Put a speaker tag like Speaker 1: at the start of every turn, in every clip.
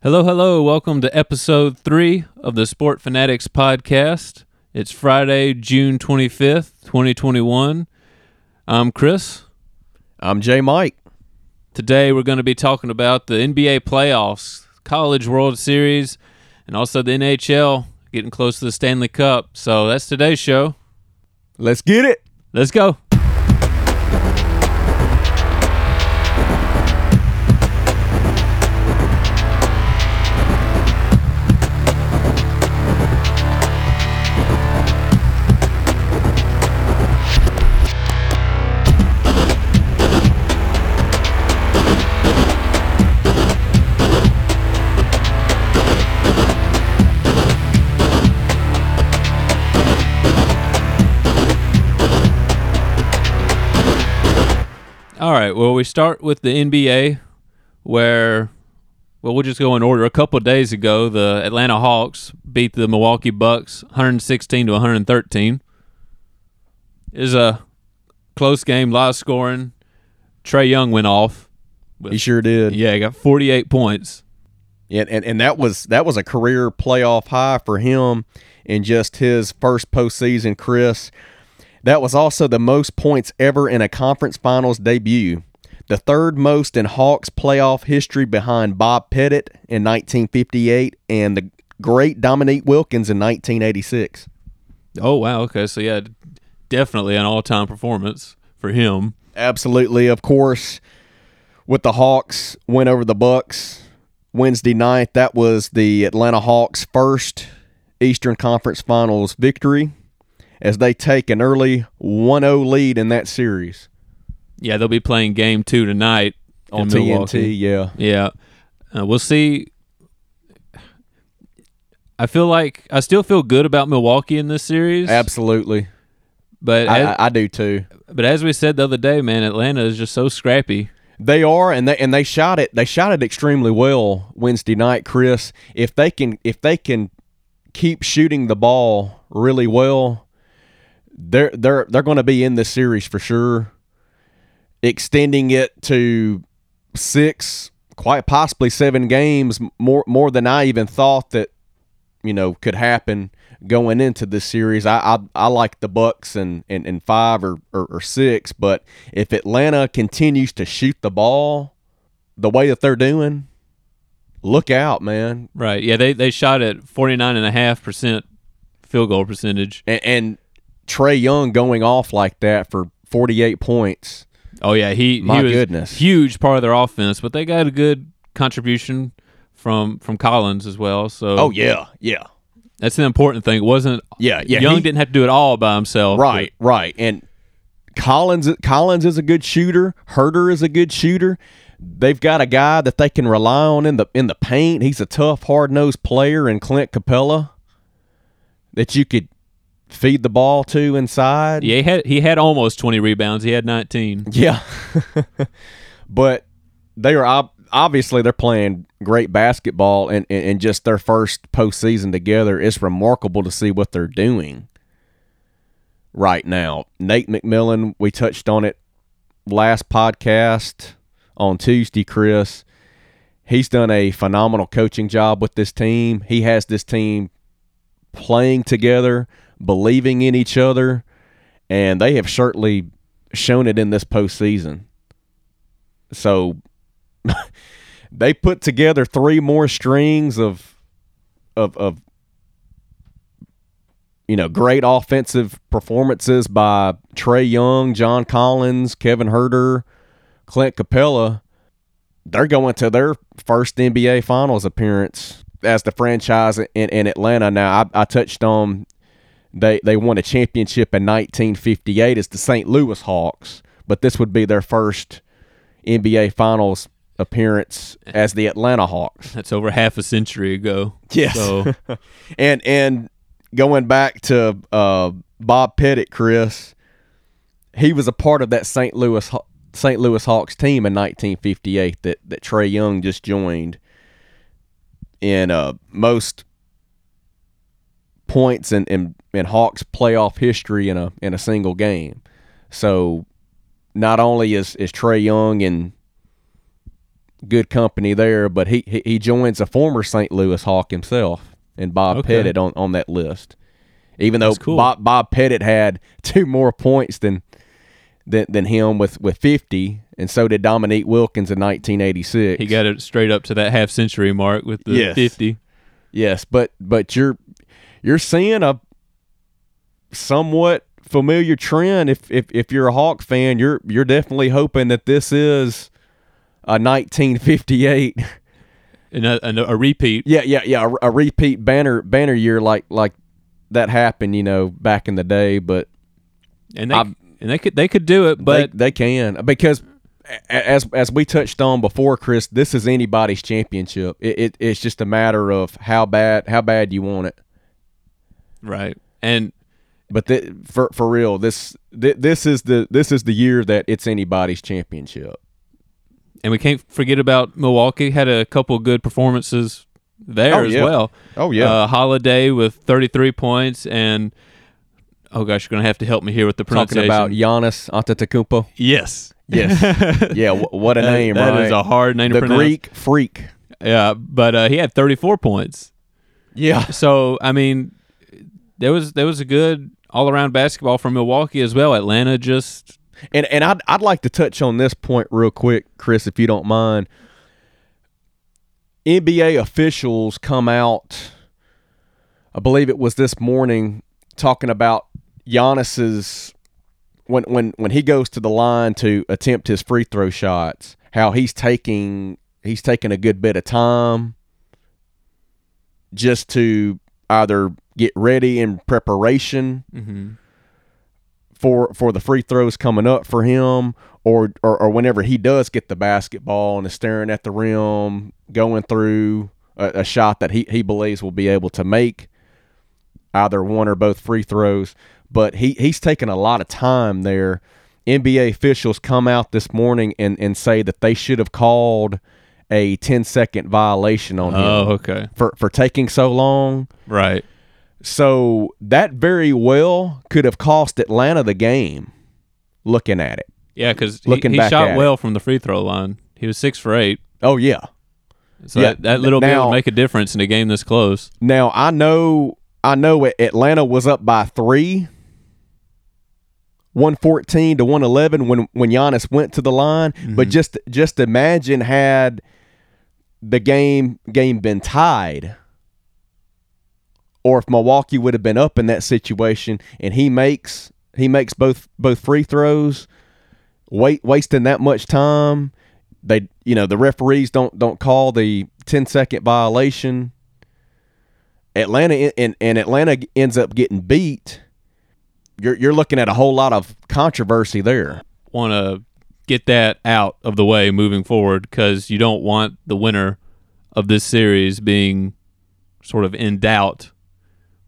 Speaker 1: Hello, hello. Welcome to episode three of the Sport Fanatics podcast. It's Friday, June 25th, 2021. I'm Chris.
Speaker 2: I'm J Mike.
Speaker 1: Today we're going to be talking about the NBA playoffs, College World Series, and also the NHL getting close to the Stanley Cup. So that's today's show.
Speaker 2: Let's get it.
Speaker 1: Let's go. Right. Well, we start with the NBA, where, well, we'll just go in order. A couple of days ago, the Atlanta Hawks beat the Milwaukee Bucks 116 to 113. Is a close game, lot of scoring. Trae Young went off.
Speaker 2: He sure did.
Speaker 1: Yeah, he got 48 points.
Speaker 2: Yeah, and, and that was that was a career playoff high for him in just his first postseason, Chris. That was also the most points ever in a conference finals debut. The third most in Hawks playoff history behind Bob Pettit in 1958 and the great Dominique Wilkins in 1986.
Speaker 1: Oh, wow. Okay. So, yeah, definitely an all time performance for him.
Speaker 2: Absolutely. Of course, with the Hawks win over the Bucks Wednesday night, that was the Atlanta Hawks' first Eastern Conference Finals victory as they take an early 1-0 lead in that series
Speaker 1: Yeah, they'll be playing game two tonight
Speaker 2: on TNT.
Speaker 1: Milwaukee.
Speaker 2: Yeah,
Speaker 1: Yeah. Uh, we'll see. I feel like I still feel good about Milwaukee in this series.
Speaker 2: absolutely.
Speaker 1: But
Speaker 2: I,
Speaker 1: as,
Speaker 2: I do too.
Speaker 1: but as we said the other day, man, Atlanta is just so scrappy.
Speaker 2: They are, and they and they shot it. They shot it extremely well Wednesday night, Chris. If they can, if they can keep shooting the ball really well, they're they're they're going to be in this series for sure. Extending it to six, quite possibly seven games, more more than I even thought that you know could happen going into this series. I I, I like the Bucks and, and, and five or, or, or six, but if Atlanta continues to shoot the ball the way that they're doing, look out, man.
Speaker 1: Right. Yeah, they, they shot at 49.5% field goal percentage.
Speaker 2: And, and Trae Young going off like that for 48 points.
Speaker 1: Oh, yeah. He,
Speaker 2: My
Speaker 1: he was
Speaker 2: goodness.
Speaker 1: huge part of their offense, but they got a good contribution from from Collins as well. So
Speaker 2: Oh yeah, yeah,
Speaker 1: that's an important thing. It wasn't
Speaker 2: yeah, yeah.
Speaker 1: Young
Speaker 2: he-
Speaker 1: didn't have to do it all by himself.
Speaker 2: Right, right. And Collins Collins is a good shooter. Huerter is a good shooter. They've got a guy that they can rely on in the in the paint. He's a tough, hard nosed player in Clint Capela that you could feed the ball to inside.
Speaker 1: Yeah, he had he had almost 20 rebounds. He had 19.
Speaker 2: Yeah. but they are ob- obviously they're playing great basketball and, and, and just their first postseason together. It's remarkable to see what they're doing right now. Nate McMillan, we touched on it last podcast on Tuesday, Chris. He's done a phenomenal coaching job with this team. He has this team playing together, believing in each other, and they have certainly shown it in this postseason. So they put together three more strings of of of you know great offensive performances by Trae Young, John Collins, Kevin Huerter, Clint Capela. They're going to their first NBA Finals appearance as the franchise in, in Atlanta. Now I, I touched on they they won a championship in 1958 as the St. Louis Hawks, but this would be their first NBA Finals appearance as the Atlanta Hawks.
Speaker 1: That's over half a century ago.
Speaker 2: Yes.
Speaker 1: So
Speaker 2: and and going back to uh, Bob Pettit, Chris, he was a part of that St. Louis St. Louis Hawks team in 1958 that that Trae Young just joined in uh, most points in, in in Hawks playoff history in a in a single game. So not only is is Trae Young in good company there. But he he, he joins a former St. Louis Hawk himself and Bob
Speaker 1: Okay.
Speaker 2: Pettit on, on that list. Even though
Speaker 1: cool.
Speaker 2: Bob Bob Pettit had two more points than than, than him with, with 50, and so did Dominique Wilkins in 1986.
Speaker 1: He got it straight up to that half century mark with the
Speaker 2: Yes.
Speaker 1: 50.
Speaker 2: Yes, but but you're you're seeing a somewhat familiar trend. If if if you're a Hawk fan, you're you're definitely hoping that this is a 1958.
Speaker 1: And a, and a repeat.
Speaker 2: Yeah, yeah, yeah, a, a repeat banner banner year like like that happened, you know, back in the day. But
Speaker 1: And they
Speaker 2: I'm-
Speaker 1: and they could they could do it, but
Speaker 2: they, they can because as as we touched on before, Chris, this is anybody's championship. It, it it's just a matter of how bad how bad you want it.
Speaker 1: Right. And
Speaker 2: But th- for for real, this this is the this is the year that it's anybody's championship.
Speaker 1: and we can't forget about Milwaukee had a couple good performances there
Speaker 2: Oh,
Speaker 1: as
Speaker 2: yeah.
Speaker 1: well.
Speaker 2: Oh yeah,
Speaker 1: Uh, Holiday with 33 points and oh gosh, you're going to have to help me here with the
Speaker 2: talking
Speaker 1: pronunciation.
Speaker 2: about Giannis Antetokounmpo.
Speaker 1: yes.
Speaker 2: Yes, yeah. wh- what a
Speaker 1: That-
Speaker 2: name,
Speaker 1: that
Speaker 2: right?
Speaker 1: is a hard name to
Speaker 2: the. Greek freak.
Speaker 1: Yeah, but uh, he had 34 points.
Speaker 2: Yeah,
Speaker 1: So, I mean, there was there was a good all-around basketball from Milwaukee as well. Atlanta just
Speaker 2: and and I'd I'd like to touch on this point real quick, Chris, if you don't mind. NBA officials come out. I believe it was this morning talking about Giannis's when when when he goes to the line to attempt his free throw shots, how he's taking he's taking a good bit of time just to either get ready in preparation
Speaker 1: mhm.
Speaker 2: for for the free throws coming up for him or, or or whenever he does get the basketball and is staring at the rim going through a, a shot that he, he believes will be able to make either one or both free throws but he he's taken a lot of time there NBA officials come out this morning and, and say that they should have called a 10 second violation on him.
Speaker 1: Oh, okay.
Speaker 2: for for taking so long
Speaker 1: Right.
Speaker 2: So that very well could have cost Atlanta the game. Looking at it.
Speaker 1: Yeah, cuz he, he shot well from the free throw line. He was 6 for 8.
Speaker 2: Oh yeah.
Speaker 1: So
Speaker 2: Yeah,
Speaker 1: that, that little bit would make a difference in a game this close.
Speaker 2: Now I know I know Atlanta was up by three. 114 to 111 when when Giannis went to the line. But mm-hmm. just just imagine had the game game been tied. Or if Milwaukee would have been up in that situation and he makes he makes both both free throws, wait wasting that much time. They you know, the referees don't don't call the 10 second violation. Atlanta and, and Atlanta ends up getting beat. You're you're looking at a whole lot of controversy there.
Speaker 1: Want to get that out of the way moving forward cuz you don't want the winner of this series being sort of in doubt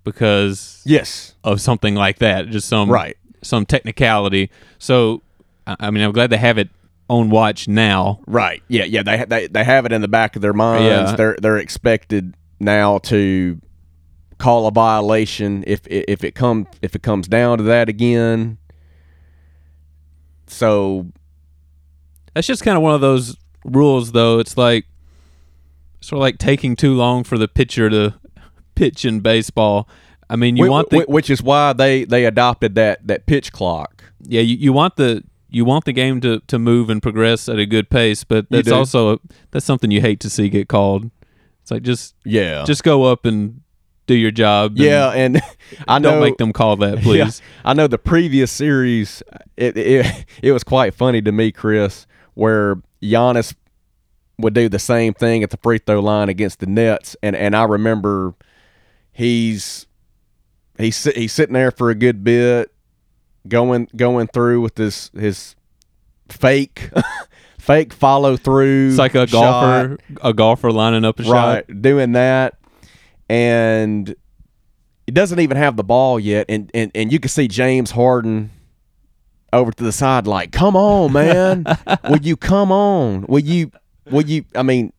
Speaker 1: because
Speaker 2: Yes.
Speaker 1: of something like that, just some
Speaker 2: Right.
Speaker 1: some technicality. So, I I mean, I'm glad they have it on watch now.
Speaker 2: Right. Yeah. Yeah. They they they have it in the back of their minds.
Speaker 1: Yeah.
Speaker 2: They're they're expected now to call a violation if if it comes if it comes down to that again. So
Speaker 1: That's just kind of one of those rules, though. It's like sort of like taking too long for the pitcher to pitch in baseball. I mean, you want the
Speaker 2: whi- which is why they they adopted that that pitch clock.
Speaker 1: yeah, you, you want the you want the game to, to move and progress at a good pace, but that's also that's something you hate to see get called. It's like just
Speaker 2: Yeah.
Speaker 1: just go up and do your job. and
Speaker 2: yeah, and I know
Speaker 1: don't make them call that, please.
Speaker 2: Yeah, I know the previous series. It, it it was quite funny to me, Chris, where Giannis would do the same thing at the free throw line against the Nets, and and I remember he's he's he's sitting there for a good bit, going going through with this his fake fake follow through.
Speaker 1: It's like a
Speaker 2: shot.
Speaker 1: golfer, a golfer lining up a
Speaker 2: right
Speaker 1: shot.
Speaker 2: doing that and he doesn't even have the ball yet and, and and you can see James Harden over to the side like come on man will you come on will you will you I mean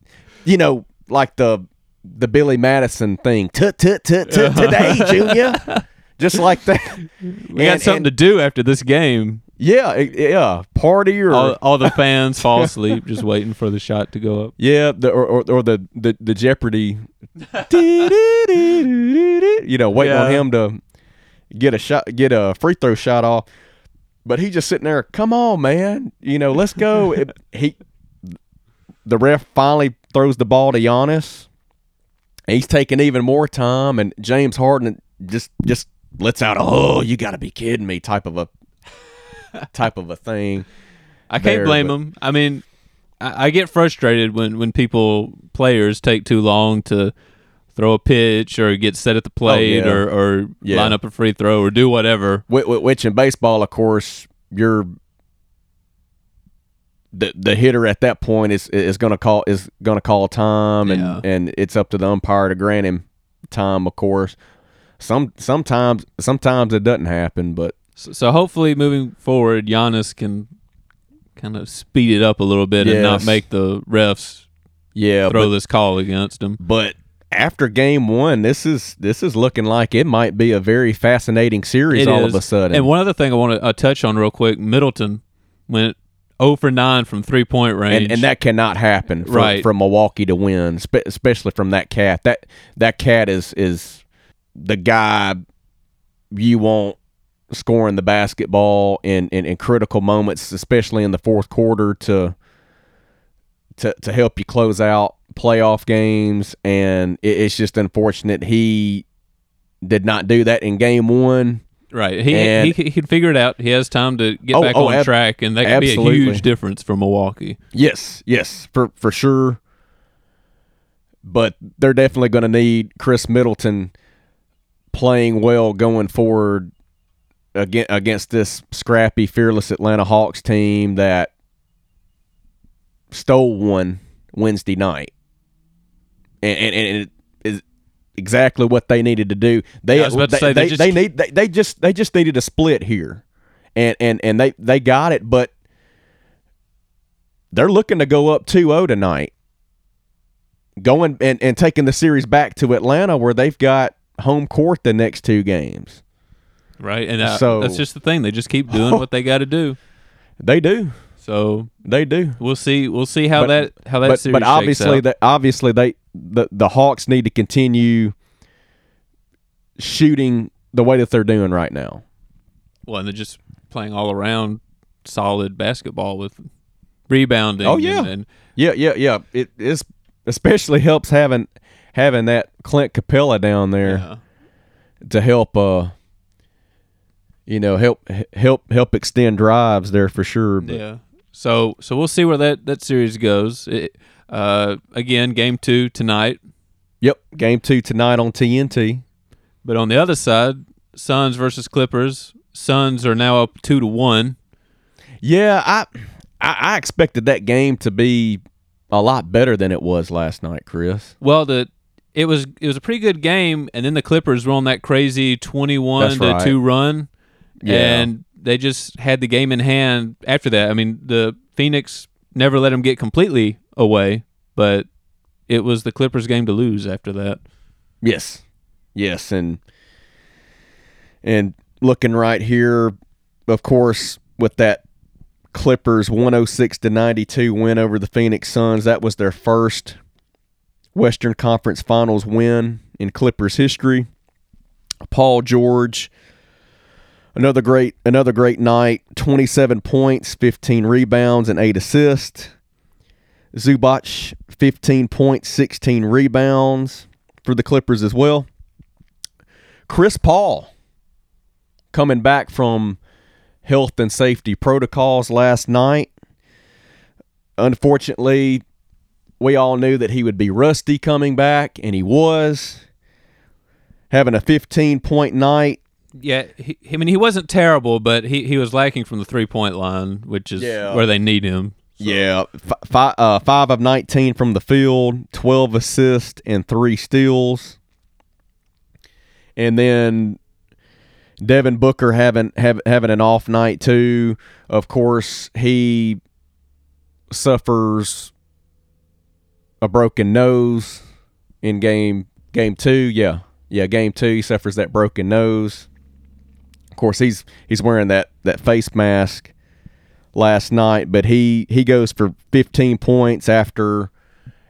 Speaker 2: you know like the the Billy Madison thing tut tut tut tut today junior just like that
Speaker 1: We got something to do after this game.
Speaker 2: Yeah, yeah, party or
Speaker 1: All, all the fans fall asleep just waiting for the shot to go up.
Speaker 2: yeah, the, or, or or the the, the Jeopardy. you know, waiting on him to get a shot, get a free throw shot off. But he just sitting there. Come on, man. You know, let's go. It- he, the ref finally throws the ball to Giannis. He's taking even more time, and James Harden just just lets out a "oh, you got to be kidding me" type of a type of a thing.
Speaker 1: I can't
Speaker 2: there,
Speaker 1: blame
Speaker 2: but-
Speaker 1: him. I mean, I, I get frustrated when when people players take too long to throw a pitch or get set at the oh, plate
Speaker 2: Oh, yeah.
Speaker 1: or or
Speaker 2: Yeah.
Speaker 1: line up a free throw or do whatever.
Speaker 2: Wh- wh- Which in baseball, of course, you're the the hitter at that point is is going to call is going to call time, and
Speaker 1: Yeah.
Speaker 2: and it's up to the umpire to grant him time. Of course, some sometimes sometimes it doesn't happen, but
Speaker 1: So, so hopefully, moving forward, Giannis can kind of speed it up a little bit and not make the refs
Speaker 2: yeah,
Speaker 1: throw
Speaker 2: but,
Speaker 1: this call against him.
Speaker 2: but after game one, this is this is looking like it might be a very fascinating series
Speaker 1: It
Speaker 2: all
Speaker 1: is.
Speaker 2: of a sudden.
Speaker 1: And one other thing I want to uh, touch on real quick: Middleton went 0 for 9 from three point range.
Speaker 2: and, and that cannot happen from,
Speaker 1: Right.
Speaker 2: from Milwaukee to win, spe- especially from that cat. That that cat is is the guy you want scoring the basketball in, in, in critical moments, especially in the fourth quarter to to to help you close out playoff games. And it, it's just unfortunate he did not do that in game one.
Speaker 1: Right, he,
Speaker 2: and-
Speaker 1: he he can figure it out. He has time to get
Speaker 2: Oh,
Speaker 1: back
Speaker 2: oh,
Speaker 1: on
Speaker 2: ab-
Speaker 1: track, and that could be a huge difference for Milwaukee.
Speaker 2: Yes, yes, for for sure. But they're definitely going to need Khris Middleton playing well going forward against against this scrappy, fearless Atlanta Hawks team that stole one Wednesday night, and and, and it exactly what they needed to do. They
Speaker 1: Yeah, I was about to
Speaker 2: they,
Speaker 1: say, they
Speaker 2: they,
Speaker 1: just-
Speaker 2: they need they, they just they just needed a split here, and and and they they got it, but they're looking to go up 2-0 tonight. Going and, and taking the series back to Atlanta where they've got home court the next two games.
Speaker 1: Right, and uh,
Speaker 2: So-
Speaker 1: that's just the thing. They just keep doing what they got to do.
Speaker 2: They do.
Speaker 1: So
Speaker 2: They do.
Speaker 1: we'll see. We'll see how
Speaker 2: But-
Speaker 1: that how that
Speaker 2: but
Speaker 1: series
Speaker 2: but obviously that obviously they the the Hawks need to continue shooting the way that they're doing right now.
Speaker 1: well, and they're just playing all around solid basketball with rebounding.
Speaker 2: Oh, yeah.
Speaker 1: and, and
Speaker 2: Yeah, yeah, yeah. It is especially helps having having that Clint Capela down there
Speaker 1: yeah.
Speaker 2: to help uh you know help help help extend drives there for sure. But
Speaker 1: Yeah. So so we'll see where that that series goes. It, uh, again, game two tonight.
Speaker 2: Yep, game two tonight on TNT.
Speaker 1: But on the other side, Suns versus Clippers. Suns are now up two to one.
Speaker 2: Yeah, I, I expected that game to be a lot better than it was last night, Chris.
Speaker 1: Well, the it was it was a pretty good game, and then the Clippers were on that crazy twenty one
Speaker 2: That's
Speaker 1: to
Speaker 2: right.
Speaker 1: two run,
Speaker 2: Yeah.
Speaker 1: and they just had the game in hand after that. I mean, the Phoenix never let them get completely away, but it was the Clippers' game to lose after that.
Speaker 2: Yes, yes, and and looking right here, of course, with that Clippers 106 to 92 win over the Phoenix Suns, that was their first Western Conference Finals win in Clippers history. Paul George, another great another great night, 27 points, 15 rebounds and 8 assists. Zubac 15 points, 16 rebounds for the Clippers as well. Chris Paul coming back from health and safety protocols last night. Unfortunately, we all knew that he would be rusty coming back, and he was having a 15 point night.
Speaker 1: Yeah, he, I mean, he wasn't terrible, but he, he was lacking from the three point line, which is
Speaker 2: Yeah.
Speaker 1: where they need him.
Speaker 2: Yeah, f- fi- uh, five of 19 from the field, 12 assists, and three steals. And then Devin Booker having have, having an off night too. Of course, he suffers a broken nose in game game two. Yeah, yeah, game two. He suffers that broken nose. Of course, he's he's wearing that that face mask last night, but he he goes for 15 points after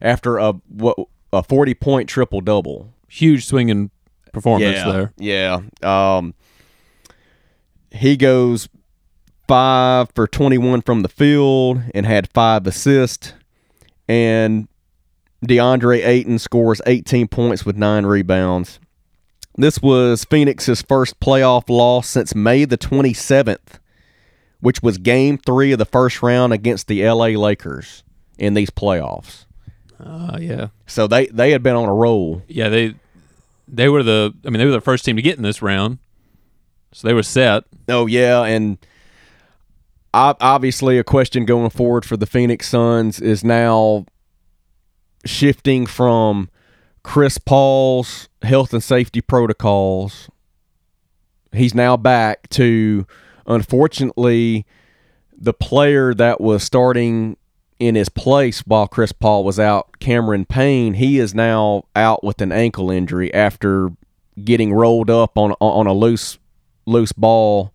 Speaker 2: after a what a 40 point triple double.
Speaker 1: Huge swinging performance
Speaker 2: yeah,
Speaker 1: there.
Speaker 2: Yeah. Um, he goes five for 21 from the field and had five assists. And DeAndre Ayton scores 18 points with nine rebounds. This was Phoenix's first playoff loss since May the 27th, which was game three of the first round against the LA Lakers in these playoffs.
Speaker 1: Uh, yeah.
Speaker 2: So they, they had been on a roll.
Speaker 1: Yeah, they they were the I mean they were the first team to get in this round. So they were set.
Speaker 2: Oh yeah, and obviously a question going forward for the Phoenix Suns is now shifting from Chris Paul's health and safety protocols. He's now back to unfortunately the player that was starting in his place while Chris Paul was out, Cameron Payne, he is now out with an ankle injury after getting rolled up on on a loose loose ball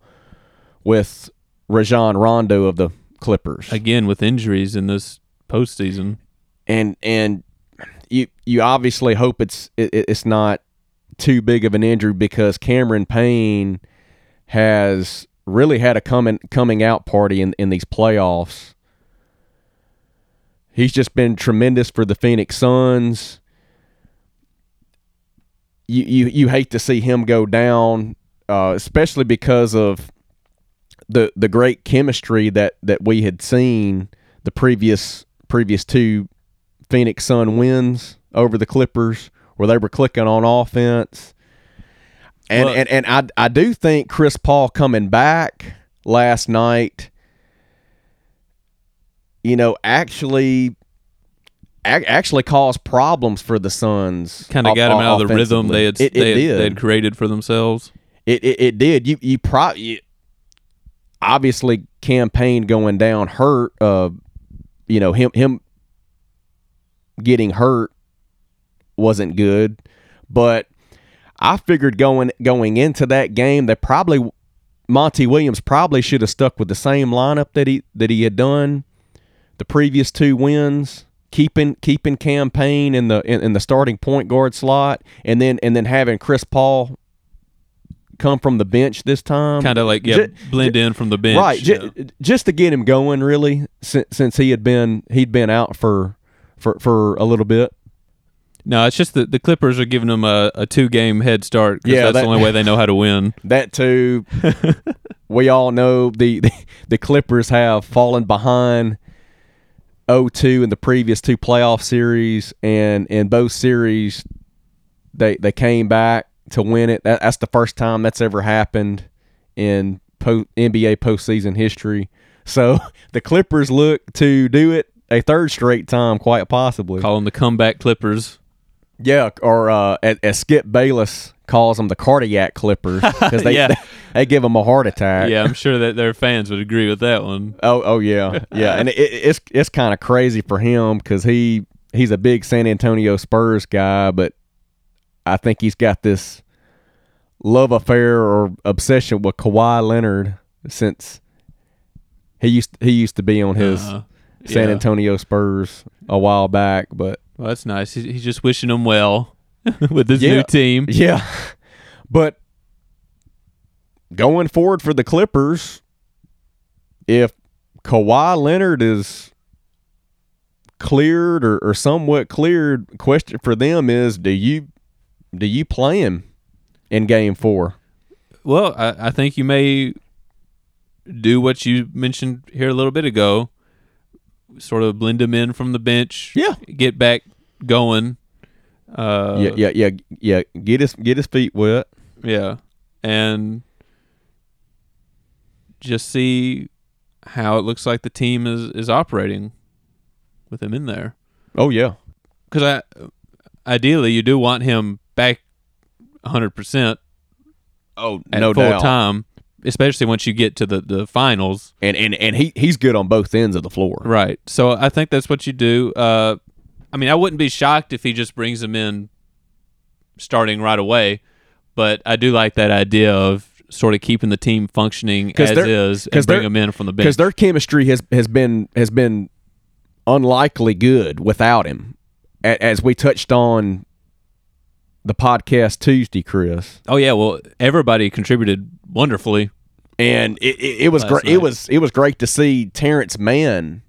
Speaker 2: with Rajon Rondo of the Clippers.
Speaker 1: Again with injuries in this postseason.
Speaker 2: And and you you obviously hope it's it, it's not too big of an injury because Cameron Payne has really had a coming coming out party in, in these playoffs. He's just been tremendous for the Phoenix Suns. You you you hate to see him go down, uh, especially because of the the great chemistry that that we had seen the previous previous two Phoenix Sun wins over the Clippers where they were clicking on offense. And and, and I I do think Chris Paul coming back last night you know actually actually caused problems for the Suns.
Speaker 1: Kind of got them out of the rhythm they had it, it they, had, they had created for themselves.
Speaker 2: It, it, it did. You you probably obviously Cam Payne going down hurt. Uh, you know him him getting hurt wasn't good, but I figured going going into that game that probably Monty Williams probably should have stuck with the same lineup that he that he had done the previous two wins, keeping keeping Cam Payne in the in, in the starting point guard slot, and then and then having Chris Paul come from the bench this time.
Speaker 1: Kind of like yeah, just, blend in from the bench,
Speaker 2: right?
Speaker 1: Yeah.
Speaker 2: Just, just to get him going, really, since, since he had been he'd been out for for for a little bit.
Speaker 1: No, it's just that the Clippers are giving them a, a two game head start. Yeah, that's that, the only way they know how to win.
Speaker 2: That too. we all know the, the the Clippers have fallen behind 0-2 in the previous two playoff series, and in both series, they they came back to win it. That, that's the first time that's ever happened in po- NBA postseason history. So the Clippers look to do it a third straight time, quite possibly.
Speaker 1: Call them the comeback Clippers.
Speaker 2: Yeah, or uh, as, as, Skip Bayless calls them, the cardiac Clippers because they, yeah. they, they give them a heart attack.
Speaker 1: Yeah, I'm sure that their fans would agree with that one.
Speaker 2: Oh, oh yeah, yeah, and it, it's it's kind of crazy for him because he he's a big San Antonio Spurs guy, but I think he's got this love affair or obsession with Kawhi Leonard since he used he used to be on his uh, San Antonio Spurs a while back, but
Speaker 1: well, that's nice. He's just wishing him well with his
Speaker 2: yeah,
Speaker 1: new team.
Speaker 2: Yeah. But going forward for the Clippers, if Kawhi Leonard is cleared or, or somewhat cleared, question for them is do you do you play him in game four?
Speaker 1: Well, I, I think you may do what you mentioned here a little bit ago sort of blend him in from the bench.
Speaker 2: Yeah,
Speaker 1: get back going. Uh,
Speaker 2: yeah, yeah, yeah, yeah. Get his get his feet wet.
Speaker 1: Yeah, and just see how it looks like the team is is operating with him in there.
Speaker 2: Oh yeah,
Speaker 1: because I ideally you do want him back hundred percent.
Speaker 2: Oh,
Speaker 1: at
Speaker 2: no
Speaker 1: full
Speaker 2: doubt.
Speaker 1: time especially once you get to the, the finals.
Speaker 2: And and and he he's good on both ends of the floor.
Speaker 1: Right. So I think that's what you do. Uh, I mean, I wouldn't be shocked if he just brings them in starting right away, but I do like that idea of sort of keeping the team functioning as is and bring them in from the bench.
Speaker 2: because their chemistry has has been has been unlikely good without him. A- As we touched on the podcast Tuesday, Chris,
Speaker 1: oh yeah, well everybody contributed wonderfully.
Speaker 2: And it, it, it was great. It was it was great to see Terrence Mann,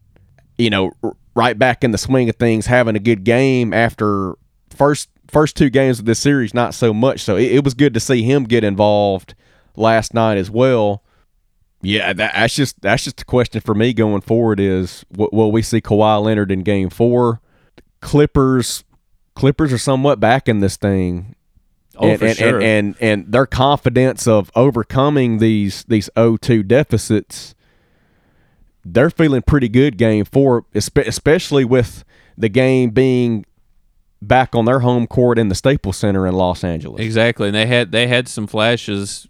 Speaker 2: you know, r- right back in the swing of things, having a good game after first first two games of this series, not so much. So it, it was good to see him get involved last night as well. Yeah, that, that's just that's just a question for me going forward. Is w- will we see Kawhi Leonard in Game Four? Clippers, Clippers are somewhat back in this thing
Speaker 1: Oh,
Speaker 2: and,
Speaker 1: for
Speaker 2: and,
Speaker 1: sure.
Speaker 2: and, and and their confidence of overcoming these these 0-2 deficits they're feeling pretty good game four especially with the game being back on their home court in the Staples Center in Los Angeles
Speaker 1: Exactly, and they had they had some flashes.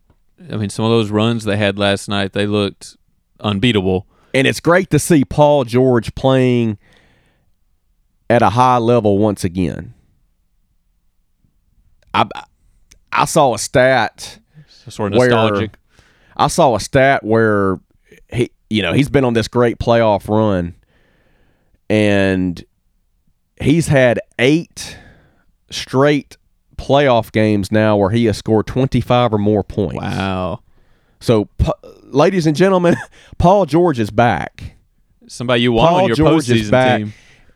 Speaker 1: I mean, some of those runs they had last night, they looked unbeatable.
Speaker 2: and it's great to see Paul George playing at a high level once again I I saw a stat
Speaker 1: Sort of
Speaker 2: Where-
Speaker 1: nostalgic.
Speaker 2: I saw a stat where he, you know, he's been on this great playoff run, and he's had eight straight playoff games now where he has scored twenty five or more points.
Speaker 1: Wow,
Speaker 2: So, p- ladies and gentlemen, Paul George is back,
Speaker 1: somebody you want
Speaker 2: Paul
Speaker 1: on your
Speaker 2: George is
Speaker 1: postseason
Speaker 2: back.
Speaker 1: team.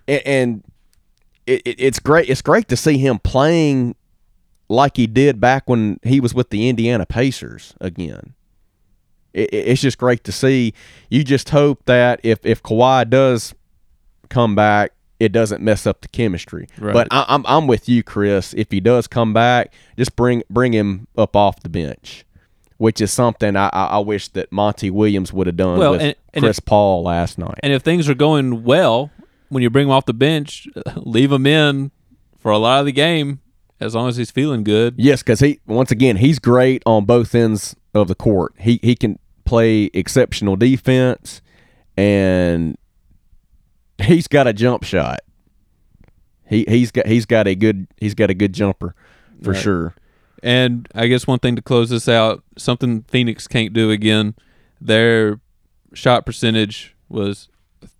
Speaker 2: A- and it, it, it's great. It's great to see him playing like he did back when he was with the Indiana Pacers again. It, it- it's just great to see. You just hope that if if Kawhi does come back, it doesn't mess up the chemistry.
Speaker 1: Right.
Speaker 2: But I, I'm I'm with you, Chris. If he does come back, just bring bring him up off the bench, which is something I I, I wish that Monty Williams would have done
Speaker 1: Well,
Speaker 2: with
Speaker 1: and- and
Speaker 2: Chris Paul last night.
Speaker 1: And if things are going well, when you bring him off the bench, leave him in for a lot of the game as long as he's feeling good.
Speaker 2: Yes, because he once again he's great on both ends of the court. He he can play exceptional defense, and he's got a jump shot. He he's got he's got a good he's got a good jumper for
Speaker 1: Right.
Speaker 2: sure.
Speaker 1: And I guess one thing to close this out, something Phoenix can't do again, their shot percentage was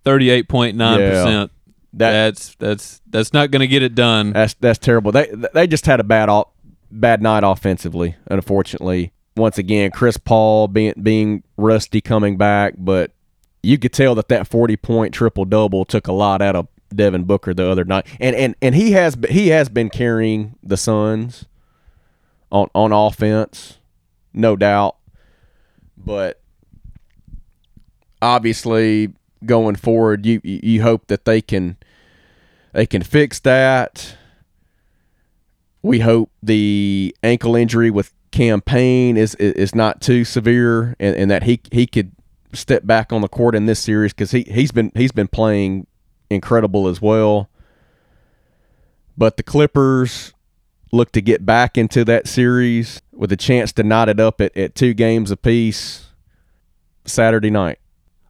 Speaker 1: 38.9%.
Speaker 2: That
Speaker 1: that's that's that's not going to get it done.
Speaker 2: that's that's terrible. They they just had a bad off, bad night offensively. Unfortunately, once again, Chris Paul being being rusty coming back, but you could tell that that forty point triple double took a lot out of Devin Booker the other night, and and and he has he has been carrying the Suns on on offense, no doubt, but obviously going forward, you you hope that they can they can fix that. We hope the ankle injury with Cam Payne is is not too severe, and, and that he he could step back on the court in this series because he he's been he's been playing incredible as well. But the Clippers look to get back into that series with a chance to knot it up at, at two games apiece Saturday night.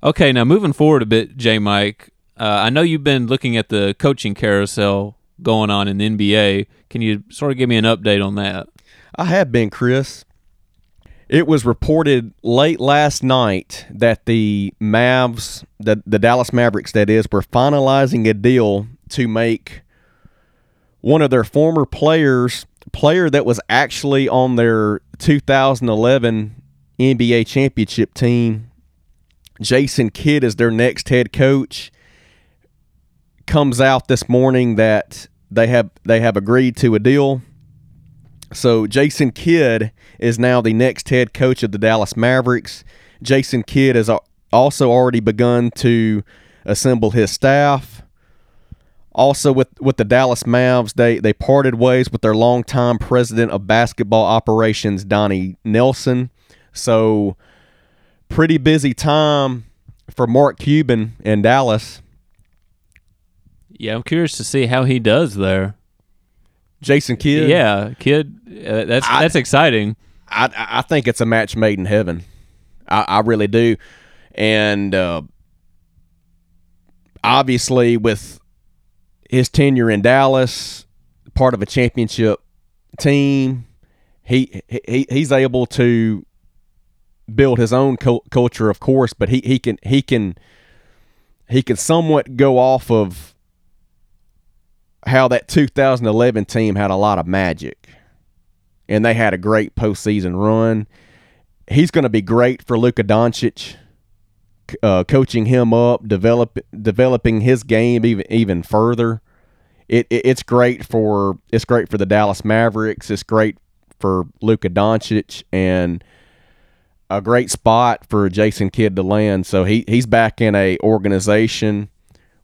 Speaker 1: Okay, now moving forward a bit, J. Mike. Uh, I know you've been looking at the coaching carousel going on in the NBA. Can you sort of give me an update on that?
Speaker 2: I have been, Chris. It was reported late last night that the Mavs, the, the Dallas Mavericks, that is, were finalizing a deal to make one of their former players, player that was actually on their 2011 NBA championship team, Jason Kidd, as their next head coach. Comes out this morning that they have they have agreed to a deal. So Jason Kidd is now the next head coach of the Dallas Mavericks. Jason Kidd has also already begun to assemble his staff. Also with with the Dallas Mavs, they they parted ways with their longtime president of basketball operations, Donnie Nelson. So pretty busy time for Mark Cuban in Dallas.
Speaker 1: Yeah, I'm curious to see how he does there.
Speaker 2: Jason Kidd.
Speaker 1: Yeah, kid, uh, that's
Speaker 2: I-
Speaker 1: that's exciting.
Speaker 2: I I think it's a match made in heaven. I, I really do, and uh, obviously with his tenure in Dallas, part of a championship team, he he he's able to build his own cul- culture, of course, but he, he can he can he can somewhat go off of how that 2011 team had a lot of magic, and they had a great postseason run. He's going to be great for Luka Doncic, uh, coaching him up, develop developing his game even even further. It, it, it's great for it's great for the Dallas Mavericks. It's great for Luka Doncic and a great spot for Jason Kidd to land. So he he's back in a organization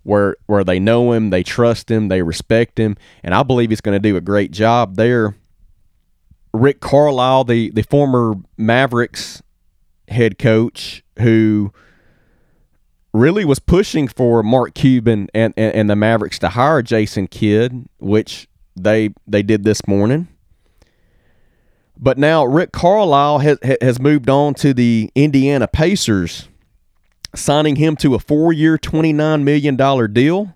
Speaker 2: where where they know him, they trust him, they respect him, and I believe he's going to do a great job there. Rick Carlisle, the the former Mavericks head coach, who really was pushing for Mark Cuban and, and, and the Mavericks to hire Jason Kidd, which they they did this morning. But now Rick Carlisle has, has moved on to the Indiana Pacers, signing him to a four year, $29 million deal.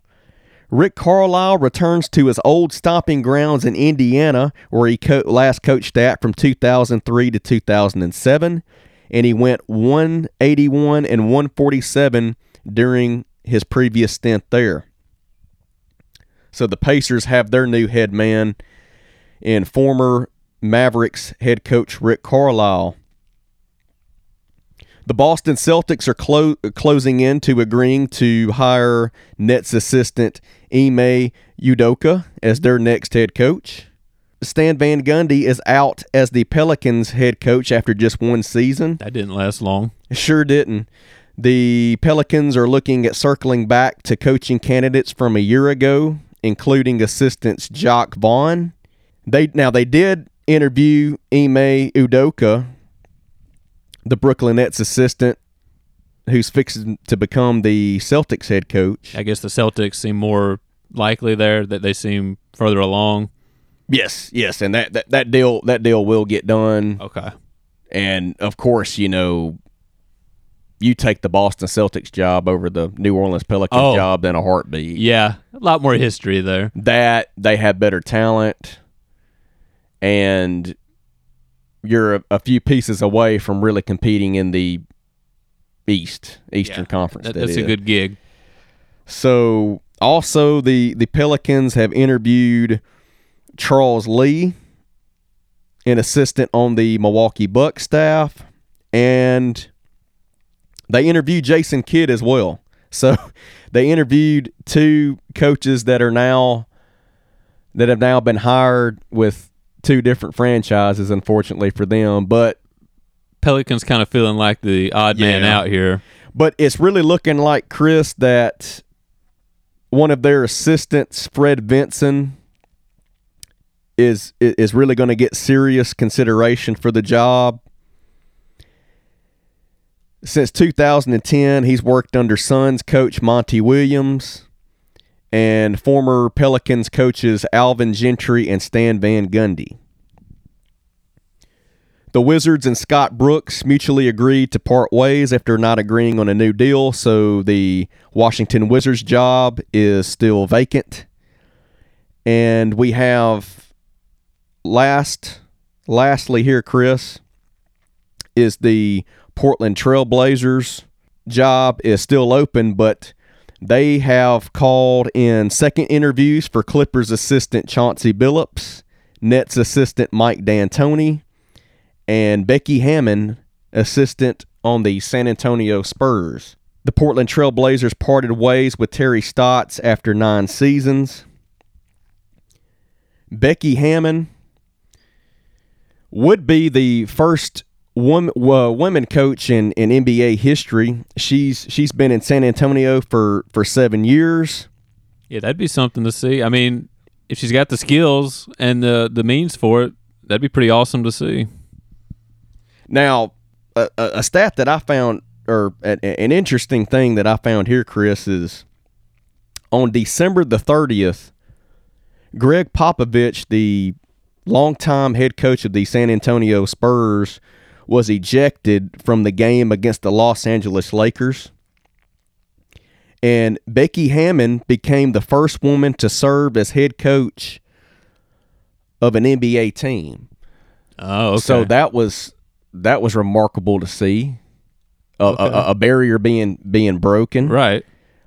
Speaker 2: Rick Carlisle returns to his old stomping grounds in Indiana, where he co- last coached at from 2003 to 2007, and he went 181 and 147 during his previous stint there. So the Pacers have their new head man in former Mavericks head coach Rick Carlisle. The Boston Celtics are clo- closing in to agreeing to hire Nets assistant Ime Udoka as their next head coach. Stan Van Gundy is out as the Pelicans head coach after just one season.
Speaker 1: That didn't last long.
Speaker 2: Sure didn't. The Pelicans are looking at circling back to coaching candidates from a year ago, including assistants Jacque Vaughn. They now they did interview Ime Udoka, the Brooklyn Nets assistant, who's fixing to become the Celtics head coach.
Speaker 1: I guess the Celtics seem more likely there that they seem further along.
Speaker 2: Yes, yes, and that, that, that deal that deal will get done.
Speaker 1: Okay.
Speaker 2: And of course, you know, you take the Boston Celtics job over the New Orleans Pelicans
Speaker 1: Oh.
Speaker 2: job in a heartbeat.
Speaker 1: Yeah, a lot more history there.
Speaker 2: that they have better talent and you're a, a few pieces away from really competing in the east eastern
Speaker 1: Yeah.
Speaker 2: conference
Speaker 1: That,
Speaker 2: that
Speaker 1: that's a good gig.
Speaker 2: so also the the pelicans have interviewed charles lee an assistant on the milwaukee bucks staff and they interviewed jason kidd as well so they interviewed two coaches that are now that have now been hired with two different franchises unfortunately for them but
Speaker 1: Pelicans kind of feeling like the odd man out here.
Speaker 2: but it's really looking like Chris that one of their assistants, Fred Vinson, is is really going to get serious consideration for the job. Since 2010, he's worked under Suns coach Monty Williams and former Pelicans coaches Alvin Gentry and Stan Van Gundy. The Wizards and Scott Brooks mutually agreed to part ways after not agreeing on a new deal, so the Washington Wizards job is still vacant. And we have last lastly here, Chris, is the Portland Trailblazers job is still open, but they have called in second interviews for Clippers assistant Chauncey Billups, Nets assistant Mike D'Antoni, and Becky Hammon, assistant on the San Antonio Spurs. The Portland Trail Blazers parted ways with Terry Stotts after nine seasons. Becky Hammon would be the first woman, uh, women coach in, in NBA history. She's she's been in San Antonio for, for seven years.
Speaker 1: Yeah, that'd be something to see. I mean, if she's got the skills and the the means for it, that'd be pretty awesome to see.
Speaker 2: Now, a, a a stat that I found, or an, an interesting thing that I found here, Chris, is on December the 30th, Gregg Popovich, the longtime head coach of the San Antonio Spurs, was ejected from the game against the Los Angeles Lakers. And Becky Hammon became the first woman to serve as head coach of an NBA team.
Speaker 1: Oh, okay.
Speaker 2: So that was that was remarkable to see. A,
Speaker 1: Okay.
Speaker 2: a, a barrier being being broken,
Speaker 1: Right.